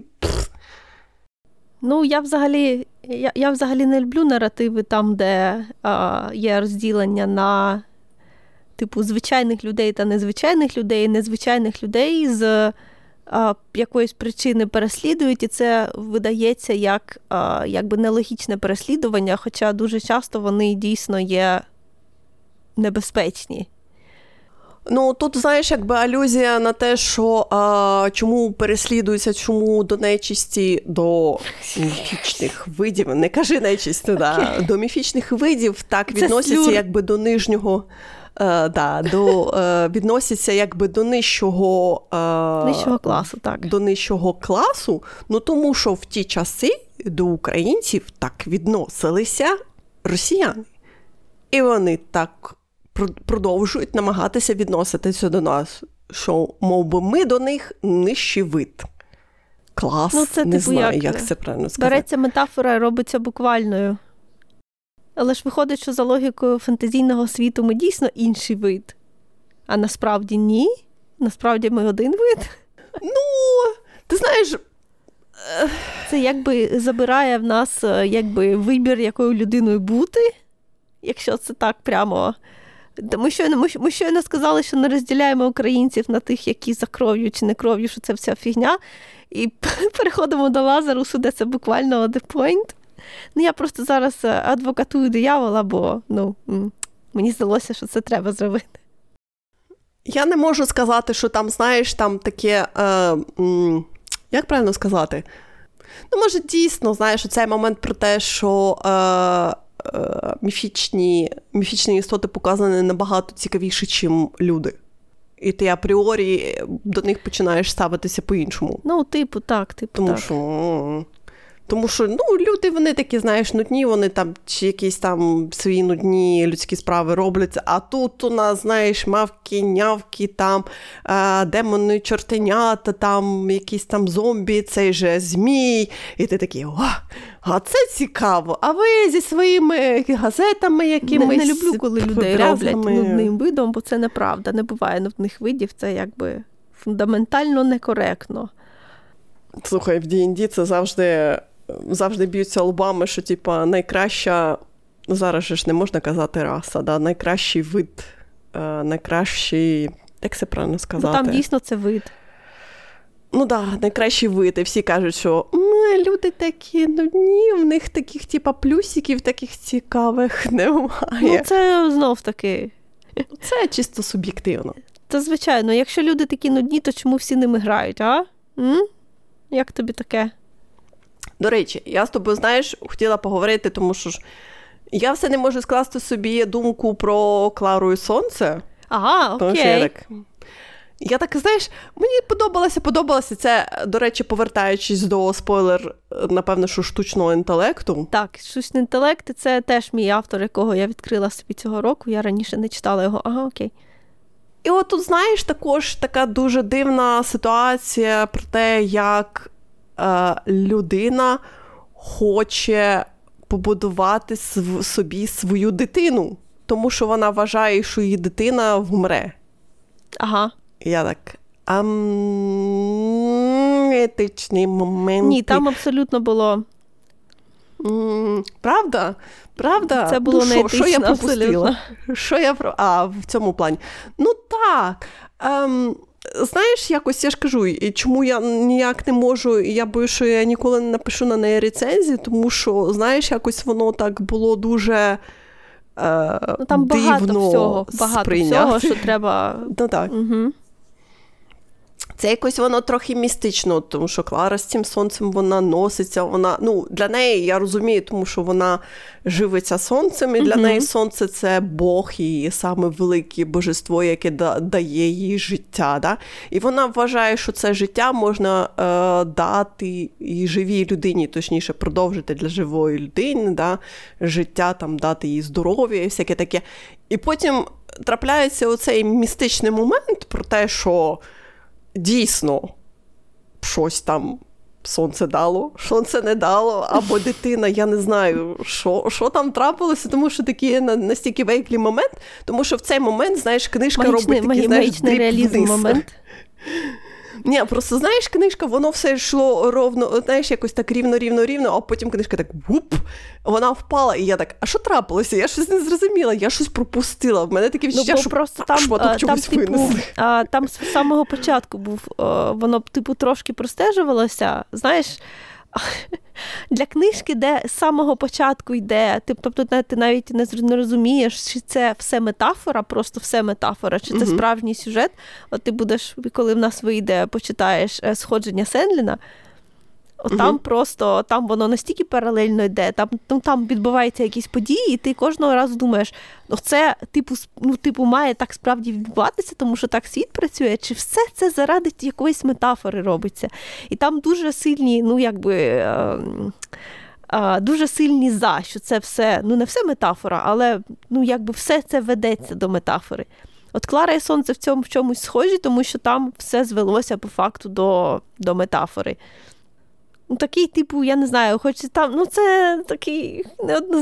Ну, я взагалі, я, я взагалі не люблю наративи там, де а, є розділення на типу звичайних людей та незвичайних людей, незвичайних людей з якоїсь причини переслідують, і це видається як якби нелогічне переслідування, хоча дуже часто вони дійсно є небезпечні. Ну тут знаєш, якби алюзія на те, що а, чому переслідується, чому до нечисті, до міфічних видів, не кажи нечисті, да, до міфічних видів так Це відносяться слюр. якби до нижнього. Е, да, до, е, відносяться якби до нижчого, е, Нижчого класу, так. до нижчого класу, ну тому що в ті часи до українців так відносилися росіяни. І вони так продовжують намагатися відноситися до нас, що, мов би, ми до них нижчий вид. Клас, Ну, це, не типу, знаю, як, як, це правильно сказати. Береться метафора і робиться буквальною. Але ж виходить, що за логікою фантазійного світу ми дійсно інший вид. А насправді ні. Насправді ми один вид. Ну, ти знаєш, Це якби забирає в нас е, якби, вибір, якою людиною бути, якщо це так прямо. Ми щойно, ми, ми щойно сказали, що не розділяємо українців на тих, які за кров'ю чи не кров'ю, що це вся фігня. І переходимо до Лазарусу, де це буквально the point. Ну, я просто зараз е, адвокатую диявола, бо ну, мені здалося, що це треба зробити. Я не можу сказати, що там, знаєш, там таке. Е, м, як правильно сказати? Ну, може, дійсно, знаєш, цей момент про те, що е, е, міфічні, міфічні істоти показані набагато цікавіше, ніж люди. І ти апріорі до них починаєш ставитися по-іншому. Ну, типу, так, типу, Тому так. що Тому що ну, люди вони такі, знаєш, нудні, вони там чи якісь там свої нудні людські справи робляться. А тут у нас, знаєш, мавки, нявки, там е, демони, чортенята, там якісь там зомбі, цей же змій. І ти такий, о, а це цікаво. А ви зі своїми газетами якимись. Не, не люблю, коли людей роблять нудним видом, бо це неправда. Не буває нудних видів, це якби фундаментально некоректно. Слухай, в D&D це завжди завжди б'ються лбами, що типа найкраща, зараз же ж не можна казати раса, да? найкращий вид, е, найкращий, як це правильно сказати? Ну, Там дійсно це вид. Ну так, да, найкращий вид. Всі кажуть, що люди такі нудні, в них таких, типа, плюсиків таких цікавих немає. Ну, Це знов таки. Це чисто суб'єктивно. Та звичайно, якщо люди такі нудні, то чому всі ними грають, а? М? Як тобі таке? До речі, я з тобою, знаєш, хотіла поговорити, тому що ж я все не можу скласти собі думку про Клару і Сонце. Ага, окей. я так, я так, знаєш, мені подобалося, подобалося це, до речі, повертаючись до спойлер, напевно, що штучного інтелекту. Так, штучний інтелект це теж мій автор, якого я відкрила собі цього року. Я раніше не читала його. Ага, окей. І от тут, знаєш, також така дуже дивна ситуація про те, як людина хоче побудувати св- собі свою дитину, тому що вона вважає, що її дитина вмре. Ага. Я так. Етичні моменти. Ні, там абсолютно було. Правда? Правда? Це було ну, що, що я пропустила? Що я про. А, в цьому плані. Ну так. Ем, Знаєш, якось я ж кажу, і чому я ніяк не можу, і я боюсь, що я ніколи не напишу на неї рецензії, тому що, знаєш, якось воно так було дуже. Е, ну, Там дивно багато всього, багато всього, що треба. Ну, так. Угу. Це якось воно трохи містично, тому що Клара з цим сонцем вона носиться. Вона ну для неї я розумію, тому що вона живиться сонцем, і для mm-hmm. неї сонце це Бог, і саме велике божество, яке дає їй життя. Да? І вона вважає, що це життя можна е, дати і живій людині, точніше, продовжити для живої людини, да? життя там дати їй здоров'я і всяке таке. І потім трапляється оцей містичний момент про те, що дійсно щось там сонце дало, сонце не дало, або дитина, я не знаю, що що там трапилося, тому що такий настільки вейклі момент, тому що в цей момент, знаєш, книжка магічний, робить такий, знаєш, магічний реалізм момент. Ні, просто знаєш, книжка, воно все йшло ровно, знаєш, якось так рівно-рівно-рівно, а потім книжка так вуп, вона впала, і я так, а що трапилося? Я щось не зрозуміла, я щось пропустила. В мене таке ну, відчуття, ну, що просто там, шматок чогось там, типу, а, там з самого початку був, воно типу трошки простежувалося, знаєш. Для книжки, де з самого початку йде, тобто ти навіть не розумієш, чи це все метафора, просто все метафора, чи це справжній сюжет. От ти будеш, коли в нас вийде, почитаєш е, сходження Сенліна, От Там просто там воно настільки паралельно йде, там ну, там відбуваються якісь події, і ти кожного разу думаєш, ну це типу ну, типу, має так справді відбуватися, тому що так світ працює, чи все це заради якоїсь метафори робиться. І там дуже сильні, ну якби. Е, е, Дуже сильні за, що це все, ну не все метафора, але ну якби все це ведеться до метафори. От Клара і Сонце в цьому в чомусь схожі, тому що там все звелося по факту до, до метафори. Ну, такий, типу, я не знаю, хоч там, ну це такий,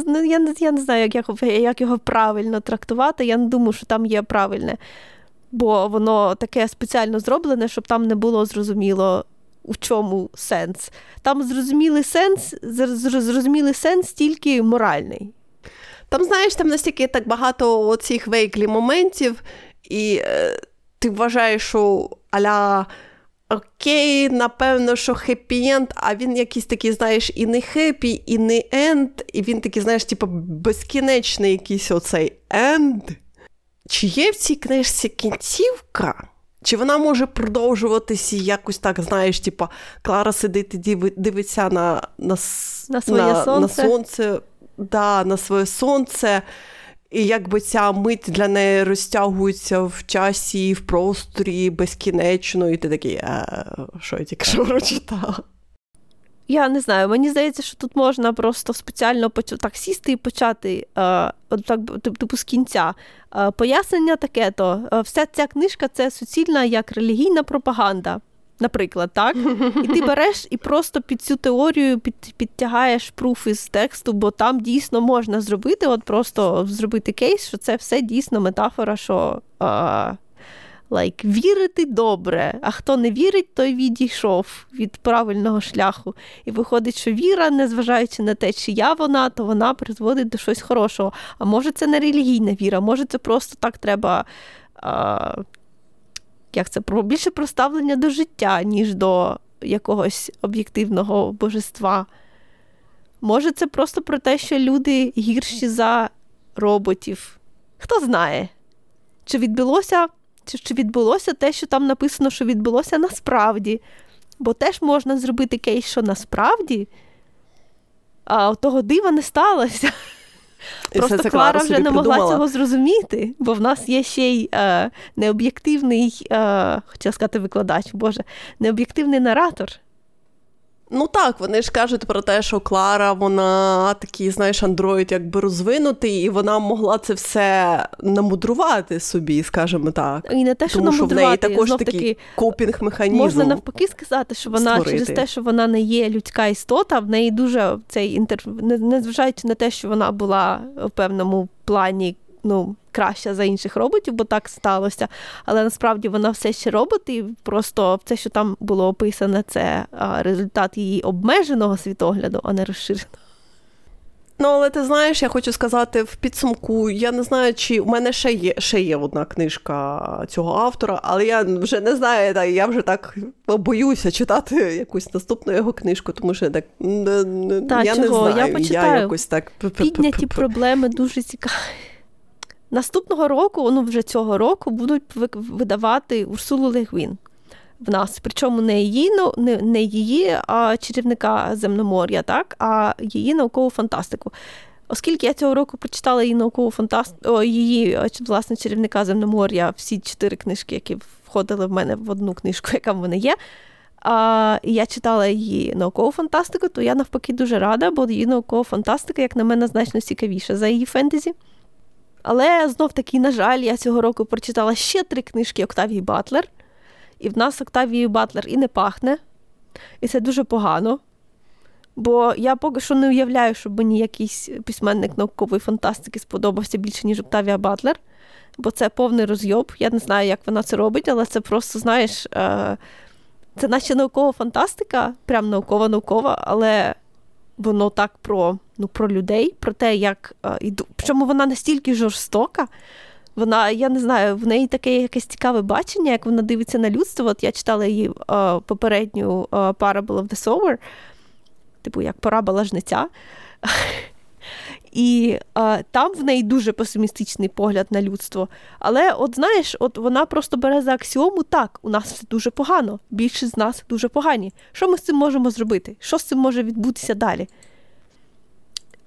ну, я не я не знаю, як його, як його правильно трактувати. Я не думаю, що там є правильне. Бо воно таке спеціально зроблене, щоб там не було зрозуміло, у чому сенс. Там зрозумілий сенс, зрозумілий сенс тільки моральний. Там, знаєш, там настільки так багато оцих weakly моментів, і е, ти вважаєш, що аля окей, напевно, що хеппі-енд, а він якийсь такий, знаєш, і не хеппі, і не енд, і він такий, знаєш, типу, безкінечний якийсь оцей енд. Чи є в цій книжці кінцівка? Чи вона може продовжуватися якось так, знаєш, типу, Клара сидить і дивиться на на, на своє на, сонце, на сонце, да, на своє сонце. І якби ця мить для неї розтягується в часі, в просторі безкінечно, і ти такий, а, що я тільки що прочитала? я не знаю, мені здається, що тут можна просто спеціально так сісти і почати е, так, типу з кінця. Е, пояснення таке, то е, вся ця книжка це суцільна як релігійна пропаганда. Наприклад, так? І ти береш і просто під цю теорію під, підтягаєш пруф із тексту, бо там дійсно можна зробити, от просто зробити кейс, що це все дійсно метафора, що а, like, вірити добре, а хто не вірить, той відійшов від правильного шляху. І виходить, що віра, незважаючи на те, чия вона, то вона призводить до щось хорошого. А може, це не релігійна віра, може, це просто так треба. А, як це про більше про ставлення до життя, ніж до якогось об'єктивного божества. Може, це просто про те, що люди гірші за роботів. Хто знає, чи відбулося чи, чи відбулося те, що там написано, що відбулося насправді. Бо теж можна зробити кейс, що насправді а того дива не сталося. Просто це Клара вже не могла цього зрозуміти, бо в нас є ще й е, необ'єктивний, е, хотіла сказати викладач, Боже, необ'єктивний наратор. Ну так, вони ж кажуть про те, що Клара, вона такий, знаєш, андроїд якби розвинутий, і вона могла це все намудрувати собі, скажімо так. І не те, що Тому що в неї також такий копінг-механізм. Можна навпаки сказати, що вона створити. через те, що вона не є людська істота, в неї дуже цей інтер... незважаючи на те, що вона була в певному плані ну, краща за інших роботів, бо так сталося. Але насправді вона все ще робот, і просто все, що там було описане, це результат її обмеженого світогляду, а не розширеного. Ну, але ти знаєш, я хочу сказати в підсумку, я не знаю, чи у мене ще є ще є одна книжка цього автора, але я вже не знаю, я вже так боюся читати якусь наступну його книжку, тому що я так Та, я чого? не знаю. Я почитаю. Я якось так... Підняті проблеми дуже цікаві. Наступного року, ну вже цього року, будуть видавати Урсулу Легвін в нас. Причому не її ну, не, не її а чарівника земномор'я, так, а її наукову фантастику. Оскільки я цього року прочитала її наукову фантастику, її власне чарівника земномор'я, всі чотири книжки, які входили в мене в одну книжку, яка в мене є. А, я читала її наукову фантастику, то я навпаки дуже рада, бо її наукова фантастика, як на мене, значно цікавіша за її фентезі. Але знов таки, на жаль, я цього року прочитала ще три книжки Октавії Батлер, і в нас Октавією Батлер і не пахне. І це дуже погано. Бо я поки що не уявляю, щоб мені якийсь письменник наукової фантастики сподобався більше, ніж Октавія Батлер. Бо це повний розйоб. Я не знаю, як вона це робить, але це просто, знаєш, е, це наче наукова фантастика, прям наукова-наукова, але воно так про ну, про людей, про те, як іду. Причому вона настільки жорстока. Вона, я не знаю, в неї таке якесь цікаве бачення, як вона дивиться на людство. От я читала її uh, попередню uh, Parable of the Sower, типу, як парабола жниця. І а, там в неї дуже песимістичний погляд на людство. Але, от знаєш, от вона просто бере за аксіому так, у нас все дуже погано, більшість з нас дуже погані. Що ми з цим можемо зробити? Що з цим може відбутися далі?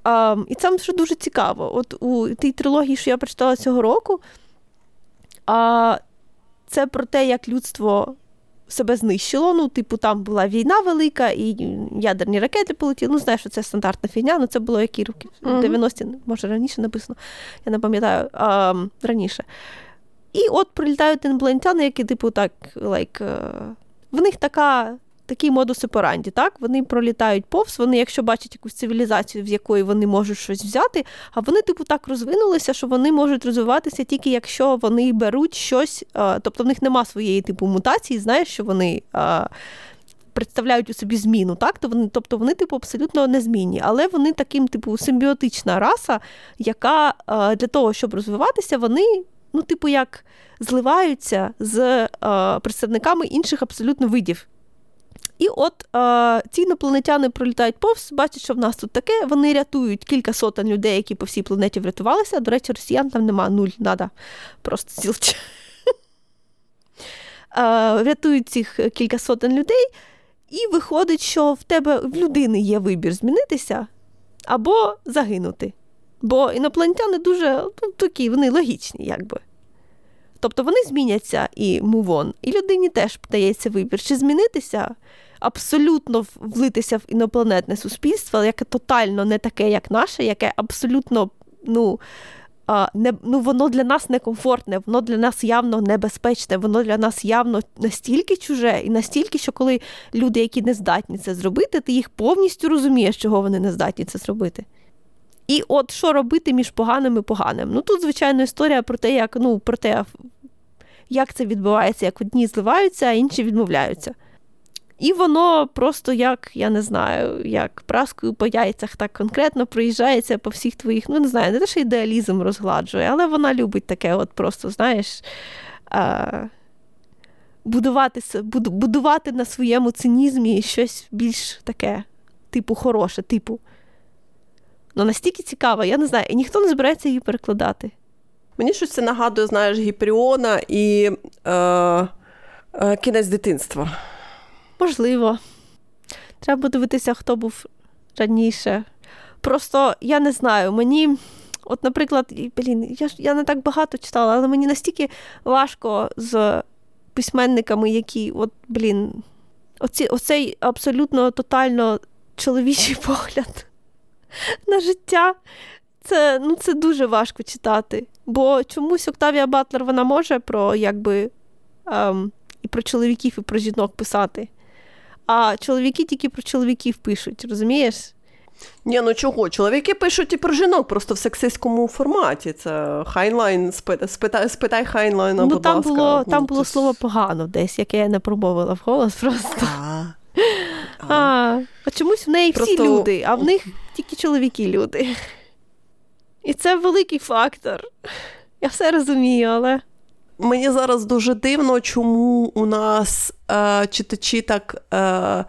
А, І це ще дуже цікаво. От у тій трилогії, що я прочитала цього року, а, це про те, як людство себе знищило. Ну, типу, там була війна велика, і ядерні ракети полетіли. Ну, знаєш, що це стандартна фігня, ну це було які роки? Mm-hmm. 90-ті, може раніше написано, я не пам'ятаю а, раніше. І от прилітають інопланетяни, які, типу, так, like, uh, в них така такий модус операнді, так? Вони пролітають повз, вони, якщо бачать якусь цивілізацію, в якої вони можуть щось взяти, а вони, типу, так розвинулися, що вони можуть розвиватися тільки якщо вони беруть щось, тобто в них нема своєї типу мутації, знаєш, що вони. Представляють у собі зміну, так? То вони, тобто вони, типу, абсолютно незмінні, але вони таким, типу, симбіотична раса, яка для того, щоб розвиватися, вони, ну, типу, як зливаються з представниками інших абсолютно видів. І от е, ці інопланетяни пролітають повз, бачать, що в нас тут таке. Вони рятують кілька сотень людей, які по всій планеті врятувалися. До речі, росіян там нема нуль, нада. Просто зілч. Рятують цих кілька сотень людей, і виходить, що в тебе в людини є вибір змінитися або загинути. Бо інопланетяни дуже ну, такі, вони логічні, якби. Тобто вони зміняться і мувон, і людині теж дається вибір, чи змінитися абсолютно влитися в інопланетне суспільство, яке тотально не таке, як наше, яке абсолютно, ну. Не, ну, Воно для нас некомфортне, воно для нас явно небезпечне, воно для нас явно настільки чуже, і настільки, що коли люди, які не здатні це зробити, ти їх повністю розумієш, чого вони не здатні це зробити. І от що робити між поганим і поганим? Ну тут, звичайно, історія про те, як ну, про те, як це відбувається, як одні зливаються, а інші відмовляються. І воно просто як, я не знаю, як праскою по яйцях так конкретно проїжджається по всіх твоїх, ну не знаю, не те, що ідеалізм розгладжує, але вона любить таке, от просто, знаєш, а, будувати будувати на своєму цинізмі щось більш таке, типу, хороше, типу. Ну, настільки цікаво, я не знаю, і ніхто не збирається її перекладати. Мені щось це нагадує, знаєш, Гіперіона і е, е, кінець дитинства. Можливо. Треба дивитися, хто був раніше. Просто я не знаю, мені, от, наприклад, блін, я я не так багато читала, але мені настільки важко з письменниками, які, от, блін, оці, оцей абсолютно тотально чоловічий погляд на життя. Це ну, це дуже важко читати. Бо чомусь Октавія Батлер вона може про якби ем, і про чоловіків, і про жінок писати. А чоловіки тільки про чоловіків пишуть, розумієш? Ні, ну чого? Чоловіки пишуть і про жінок, просто в сексистському форматі. Це Хайнлайн, спитай, спитай Хайнлайна, ну, будь там ласка. Було, там було слово погано десь, яке я не промовила в голос просто. А, а, а чомусь в неї просто... всі люди, а в них тільки чоловіки люди. І це великий фактор. Я все розумію, але. Мені зараз дуже дивно, чому у нас е, читачі так е,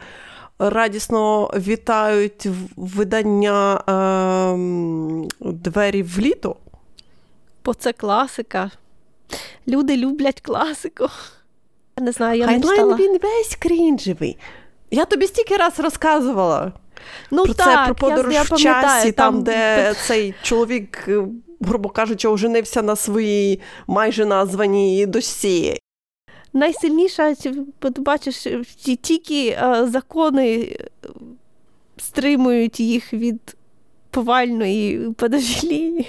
радісно вітають видання е, двері в літо. Бо це класика. Люди люблять класику. Я не знаю, я Хайнлайн не читала. він весь крінжевий. Я тобі стільки раз розказувала. Ну, про так, це про подорож я, я в часі, там, там, де цей чоловік, е, грубо кажучи, оженився на своїй майже названій досі. Найсильніша, бачиш, тільки е, закони е, стримують їх від повальної педофілії.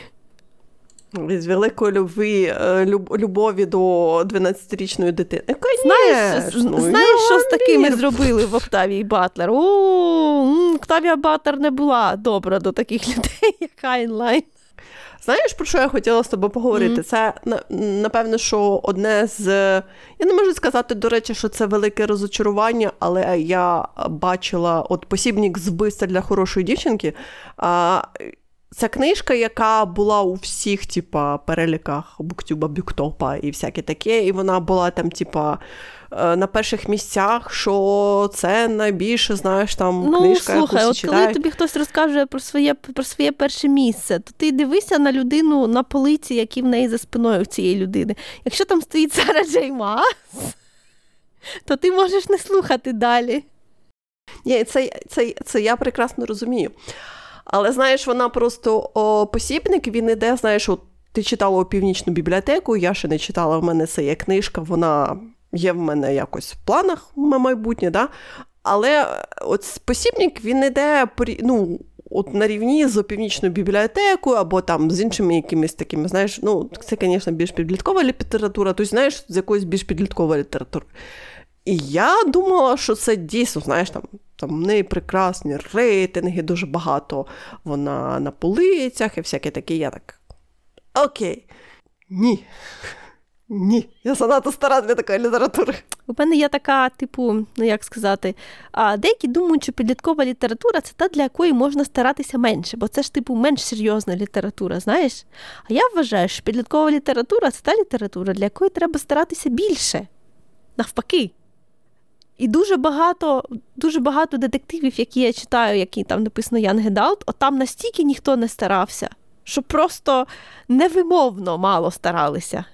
З великої любві, люб, любові до 12-річної дитини. Знаєш, ну, знаєш що з такими зробили в Октавії Батлер? О, Октавія Батлер не була добра до таких людей, як Хайнлайн. Знаєш, про що я хотіла з тобою поговорити? Mm. Це напевно, що одне з. Я не можу сказати, до речі, що це велике розочарування, але я бачила от посібник з вбивства для хорошої дівчинки. Це книжка, яка була у всіх, типа, переліках Буктюба, Бюктопа і всяке таке. І вона була там, типа, на перших місцях, що це найбільше, знаєш, там ну, книжка. Слухай, яку от коли тобі хтось розкаже про своє про своє перше місце, то ти дивися на людину на полиці, які в неї за спиною в цієї людини. Якщо там стоїть Сара Джей то ти можеш не слухати далі. Ні, це, це, це я прекрасно розумію. Але знаєш, вона просто о, посібник, він іде, знаєш, от ти читала північну бібліотеку, я ще не читала, в мене це є книжка, вона є в мене якось в планах на майбутнє, да? але от посібник він іде ну, от на рівні з північною бібліотекою або там з іншими якимись такими, знаєш, ну, це, звісно, більш підліткова література, тобто, знаєш, з якоюсь більш підліткової літератури. І я думала, що це дійсно, знаєш, там там в неї прекрасні рейтинги, дуже багато вона на полицях і всяке таке. Я так. Окей. Ні. Ні, я занадто стара для такої літератури. У мене є така, типу, ну як сказати, а деякі думають, що підліткова література це та, для якої можна старатися менше, бо це ж, типу, менш серйозна література, знаєш? А я вважаю, що підліткова література це та література, для якої треба старатися більше. Навпаки. І дуже багато дуже багато детективів, які я читаю, які там написано Ян Гедалт, от там настільки ніхто не старався, що просто невимовно мало старалися.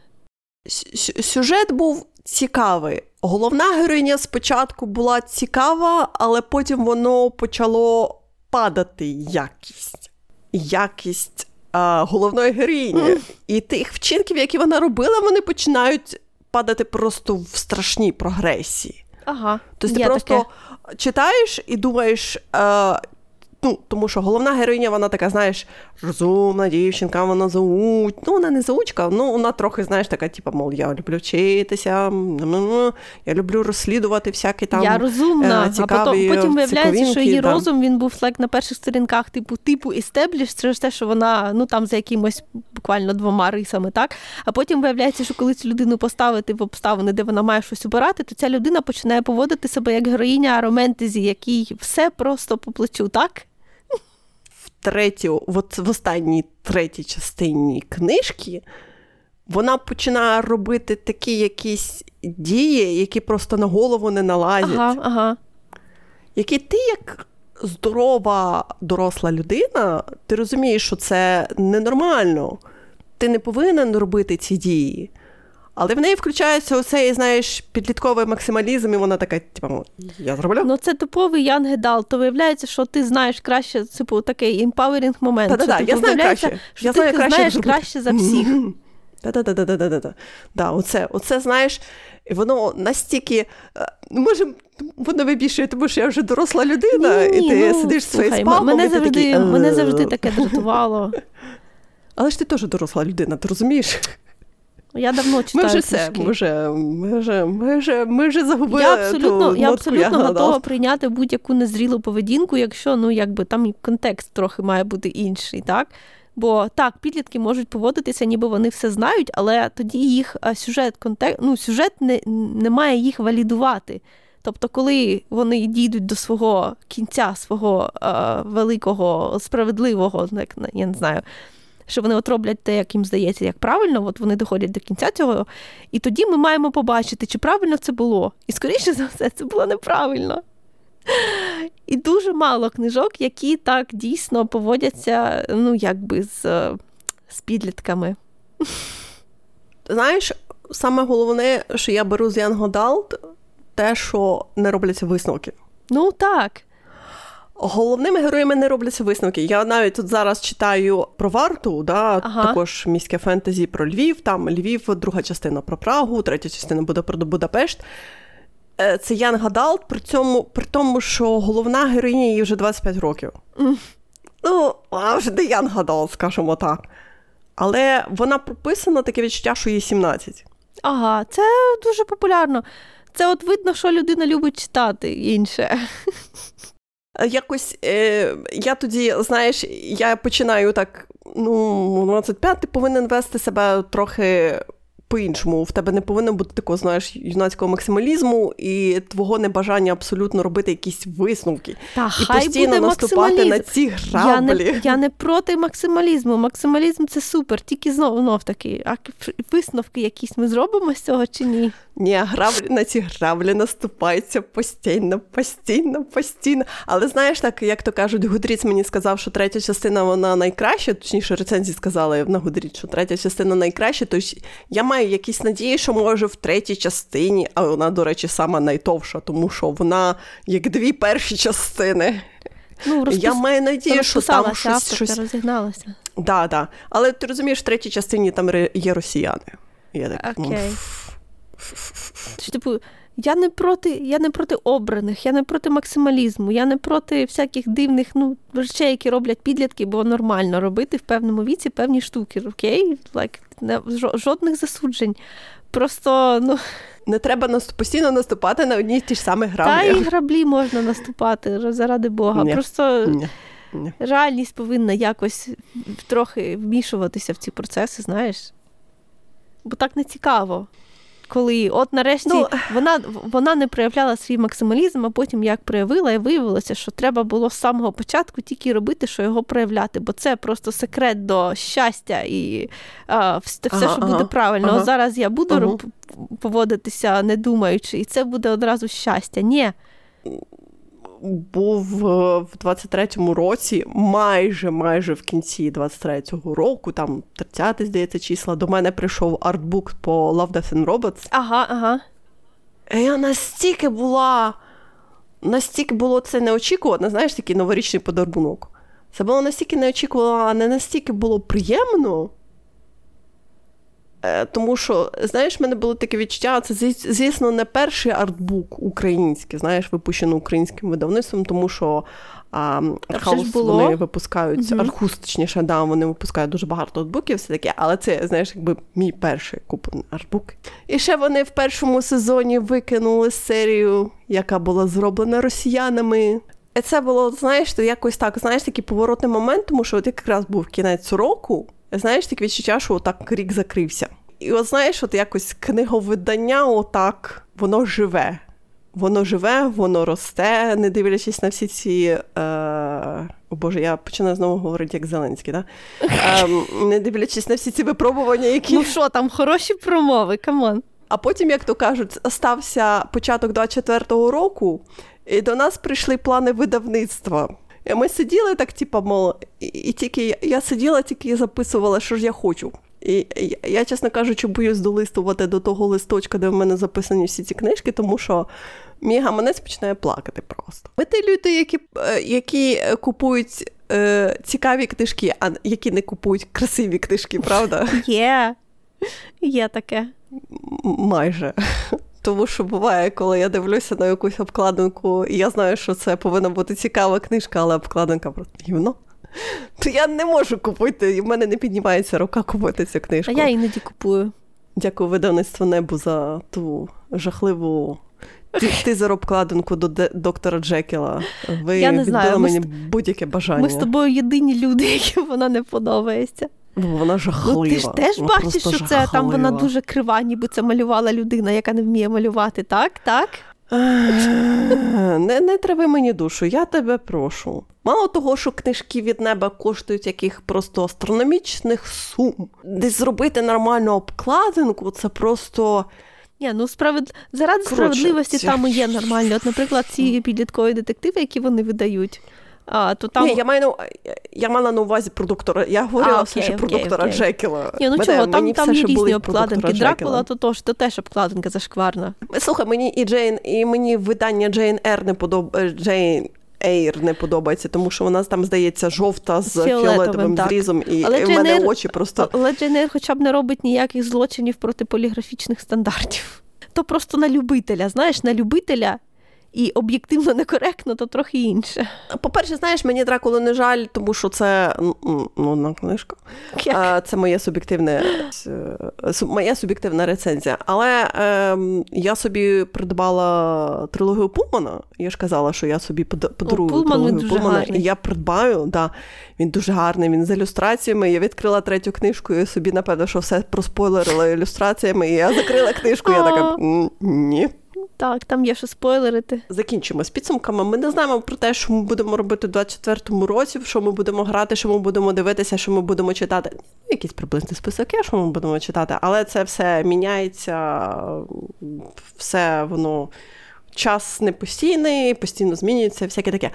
Сюжет був цікавий. Головна героїня спочатку була цікава, але потім воно почало падати якість. Якість а, головної героїні. Mm. І тих вчинків, які вона робила, вони починають падати просто в страшній прогресії. Ага. Тобто ти просто таке. читаєш і думаєш. Е, Ну, тому що головна героїня, вона така, знаєш, розумна дівчинка, вона зауч... Ну, вона не заучка, ну вона трохи, знаєш, така, типу, мол, я люблю вчитися, я люблю розслідувати всякі там. Я розумна, е, а потім, потім виявляється, що її там. розум він був like, на перших сторінках, типу, типу істебліш, через те, що вона ну там за якимось буквально двома рисами, так? А потім виявляється, що коли цю людину поставити в обставини, де вона має щось обирати, то ця людина починає поводити себе як героїня романтезі, якій все просто по плечу, так? Третю, от в останній третій частині книжки, вона починає робити такі якісь дії, які просто на голову не налазять. Ага, ага. Які ти, як здорова доросла людина, ти розумієш, що це ненормально. Ти не повинен робити ці дії. Але в неї включається оцей, знаєш, підлітковий максималізм, і вона така, типу, я зроблю. Ну це типовий Ян Гедал. То виявляється, що ти знаєш краще, типу, такий empowering момент. Да-да-да, типу, я знаю краще. Що я ти знаю краще, знаєш як краще за всіх. Да-да-да-да-да-да. Да, оце, оце, знаєш, і воно настільки, е, може, воно вибішує, тому що я вже доросла людина, Ні, і ти ну, сидиш своєю спалмом, мене завжди, такий, мене «Е». завжди таке дратувало. Але ж ти теж доросла людина, ти розумієш? Я давно читаю Ми вже все, ми вже, ми вже, ми вже, ми вже загубили Я абсолютно, ту я абсолютно Яна готова прийняти будь-яку незрілу поведінку, якщо ну якби там контекст трохи має бути інший, так? Бо так, підлітки можуть поводитися, ніби вони все знають, але тоді їх сюжет контекст, ну, сюжет не, не має їх валідувати. Тобто, коли вони дійдуть до свого кінця, свого е, великого, справедливого, як я не знаю, що вони от роблять те, як їм здається, як правильно, от вони доходять до кінця цього, і тоді ми маємо побачити, чи правильно це було. І скоріше за все, це було неправильно. І дуже мало книжок, які так дійсно поводяться, ну, якби з, з підлітками. Знаєш, саме головне, що я беру з Adult, те, що не робляться висновки. Ну так. Головними героями не робляться висновки. Я навіть тут зараз читаю про варту, да, Ага. також міське фентезі про Львів. Там Львів, друга частина про Прагу, третя частина буде про Будапешт. Е, Це Ян Гадалт, при цьому при тому, що головна героїня їй вже 25 років. Ну, вона вже не Ян Гадалт, скажімо так. Але вона прописана таке відчуття, що їй 17. Ага, це дуже популярно. Це от видно, що людина любить читати інше. Якось е, я тоді, знаєш, я починаю так: ну, 25 ти повинен вести себе трохи по-іншому. В тебе не повинно бути такого, знаєш, юнацького максималізму і твого небажання абсолютно робити якісь висновки. Та і хай постійно буде наступати максималізм. на ці Я граблі. не, я не проти максималізму. Максималізм це супер, тільки знов знов таки. А висновки якісь ми зробимо з цього чи ні? Ні, граблі на ці граблі наступаються постійно, постійно, постійно. Але знаєш, так як то кажуть, Гудріц мені сказав, що третя частина вона найкраща, точніше, рецензії сказали на Гудріц, що третя частина найкраща. Тож я маю якісь надії, що може в третій частині, а вона, до речі, сама найтовша, тому що вона як дві перші частини. Ну, розпис... Я маю надію, що там щось. щось... розігналася. Да, да. Але ти розумієш, в третій частині там є росіяни. Я так, ну, Окей. Що, типу, я не проти, я не проти обраних, я не проти максималізму, я не проти всяких дивних ну, речей, які роблять підлітки, бо нормально робити в певному віці певні штуки. Окей? Like, не, жодних засуджень. Просто, ну, Не треба постійно наступати на одні й ті ж самі та і граблі можна наступати, заради Бога. Ні. Просто Ні, ні. реальність повинна якось трохи вмішуватися в ці процеси, знаєш. Бо так не цікаво. Коли от нарешті Ну, вона, вона не проявляла свій максималізм, а потім як проявила, і виявилося, що треба було з самого початку тільки робити, що його проявляти, бо це просто секрет до щастя і а, все, Ага, що ага, буде правильно. ага. Зараз я буду Ага. роб- поводитися не думаючи, і це буде одразу щастя. Ні. Був е, в 23-му році, майже майже в кінці 23-го року, там 30 здається, числа, до мене прийшов артбук по Love, Death and Robots. Ага, ага. І я настільки була, настільки було це неочікувано, знаєш, такий новорічний подарунок. Це було настільки неочікувано, а не настільки було приємно. Е, тому що, знаєш, в мене було таке відчуття, це, звісно, не перший артбук український, знаєш, випущений українським видавництвом, тому що а, Архаус вони випускають, mm-hmm. Архус, точніше, да, вони випускають дуже багато артбуків, все таке, але це, знаєш, якби мій перший куплений артбук. І ще вони в першому сезоні викинули серію, яка була зроблена росіянами. І це було, знаєш, якось так, знаєш, такий поворотний момент, тому що от якраз був кінець року, знаєш, таке відчуття, що отак рік закрився. І от знаєш, от якось книговидання, отак, воно живе. Воно живе, воно росте, не дивлячись на всі ці. Е... О Боже, я починаю знову говорити як Зеленський, да? Е, не дивлячись на всі ці випробування, які. Ну що, там хороші промови, come on. А потім, як то кажуть, стався початок 24-го року, і до нас прийшли плани видавництва. І Ми сиділи так, типу, мол, і, і тільки я сиділа, тільки записувала, що ж я хочу. І я, чесно кажучи, боюсь долистувати до того листочка, де в мене записані всі ці книжки, тому що мій гаманець починає плакати просто. Ми ті люди, які е, які купують е, цікаві книжки, а які не купують красиві книжки, правда? Є, є таке. Майже. Тому що буває, коли я дивлюся на якусь обкладинку, і я знаю, що це повинна бути цікава книжка, але обкладинка просто гівно. То я не можу купити, і в мене не піднімається рука купити цю книжку. А я іноді купую. Дякую видавництву небу за ту жахливу тизер обкладинку до доктора Джекіла. Ви я не знаю. мені будь-яке бажання. Ми з тобою єдині люди, яким вона не подобається. Вона жахлива. Ну, ти ж теж вона бачиш, що жахлива. це там вона дуже крива, ніби це малювала людина, яка не вміє малювати, так? Так? Не не трави мені душу, я тебе прошу. Мало того, що книжки від неба коштують яких просто астрономічних сум. Десь зробити нормальну обкладинку, це просто. Ні, ну справед... заради Короче, справедливості це... там і є нормально. От, наприклад, ці підліткові детективи, які вони видають. А, то там... Ні, я маю я мала на увазі про доктора. Я говорила а, все, що про доктора окей. Джекіла. Ні, ну Мене, чого, там там є різні обкладинки. Дракула, то то, то теж обкладинка зашкварна. Слухай, мені і Джейн, і мені видання Джейн Ер не подобається. Джейн Ейр не подобається, тому що вона там здається жовта з фіолетовим, фіолетовим зрізом, і але в мене Ейр, очі просто. Але Джейн Ейр хоча б не робить ніяких злочинів проти поліграфічних стандартів. То просто на любителя, знаєш, на любителя і об'єктивно некоректно, то трохи інше. По-перше, знаєш, мені Дракулу не жаль, тому що це ну, одна книжка. Як? Це моє суб'єктивне, е, моя суб'єктивна рецензія. Але е, я собі придбала трилогію Пулмана. Я ж казала, що я собі подарую О, Пулман, трилогію Пулмана. Гарний. І я придбаю. Да, Він дуже гарний, він з ілюстраціями. Я відкрила третю книжку і собі, напевно, що все проспойлерила ілюстраціями. І я закрила книжку, я така ні. Так, там є що спойлерити. Закінчимо з підсумками. Ми не знаємо про те, що ми будемо робити у 24-му році, що ми будемо грати, що ми будемо дивитися, що ми будемо читати. Якийсь приблизний список що ми будемо читати, але це все міняється, все воно час не постійний, постійно змінюється, всяке таке.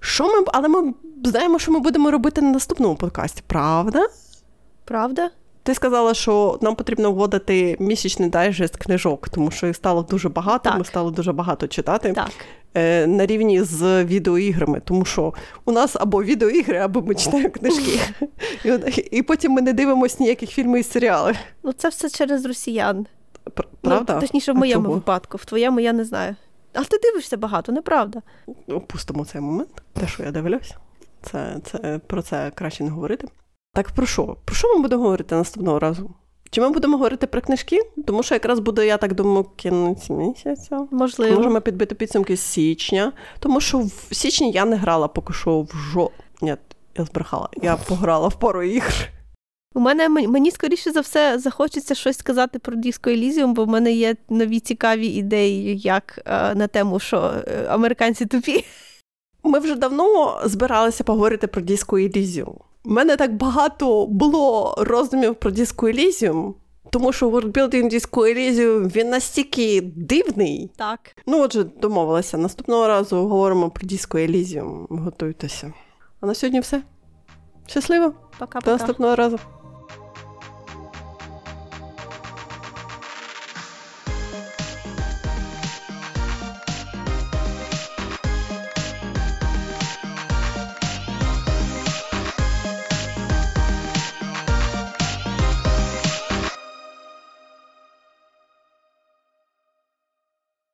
Що ми, Але ми знаємо, що ми будемо робити на наступному подкасті, правда? Правда? Ти сказала, що нам потрібно вводити місячний дайджест книжок, тому що їх стало дуже багато, так. ми стало дуже багато читати так. Е, на рівні з відеоіграми, тому що у нас або відеоігри, або ми читаємо книжки. І, і потім ми не дивимося ніяких фільмів і серіалів. Ну це все через росіян. Правда? Ну, точніше, в моєму випадку, в твоєму я не знаю. Але ти дивишся багато, неправда. Опустимо цей момент, те, що я дивлюсь. Це, це про це краще не говорити. Так про що? Про що ми будемо говорити наступного разу? Чи ми будемо говорити про книжки? Тому що якраз буде, я так думаю, кінець місяця. Можливо. Можемо підбити підсумки з січня. Тому що в січні я не грала поки що в жо. Ні, я збрехала. Я пограла в пару ігр. У мене мені скоріше за все захочеться щось сказати про Disco Elysium, бо в мене є нові цікаві ідеї, як е, на тему, що е, американці тупі. Ми вже давно збиралися поговорити про Disco Elysium. У мене так багато було роздумів про Disco Elysium, тому що worldbuilding Disco Elysium він настільки дивний. Так. Ну, отже, домовилася. Наступного разу говоримо про Disco Elysium. Готуйтеся. А на сьогодні все. Щасливо. Пока-пока. До наступного разу.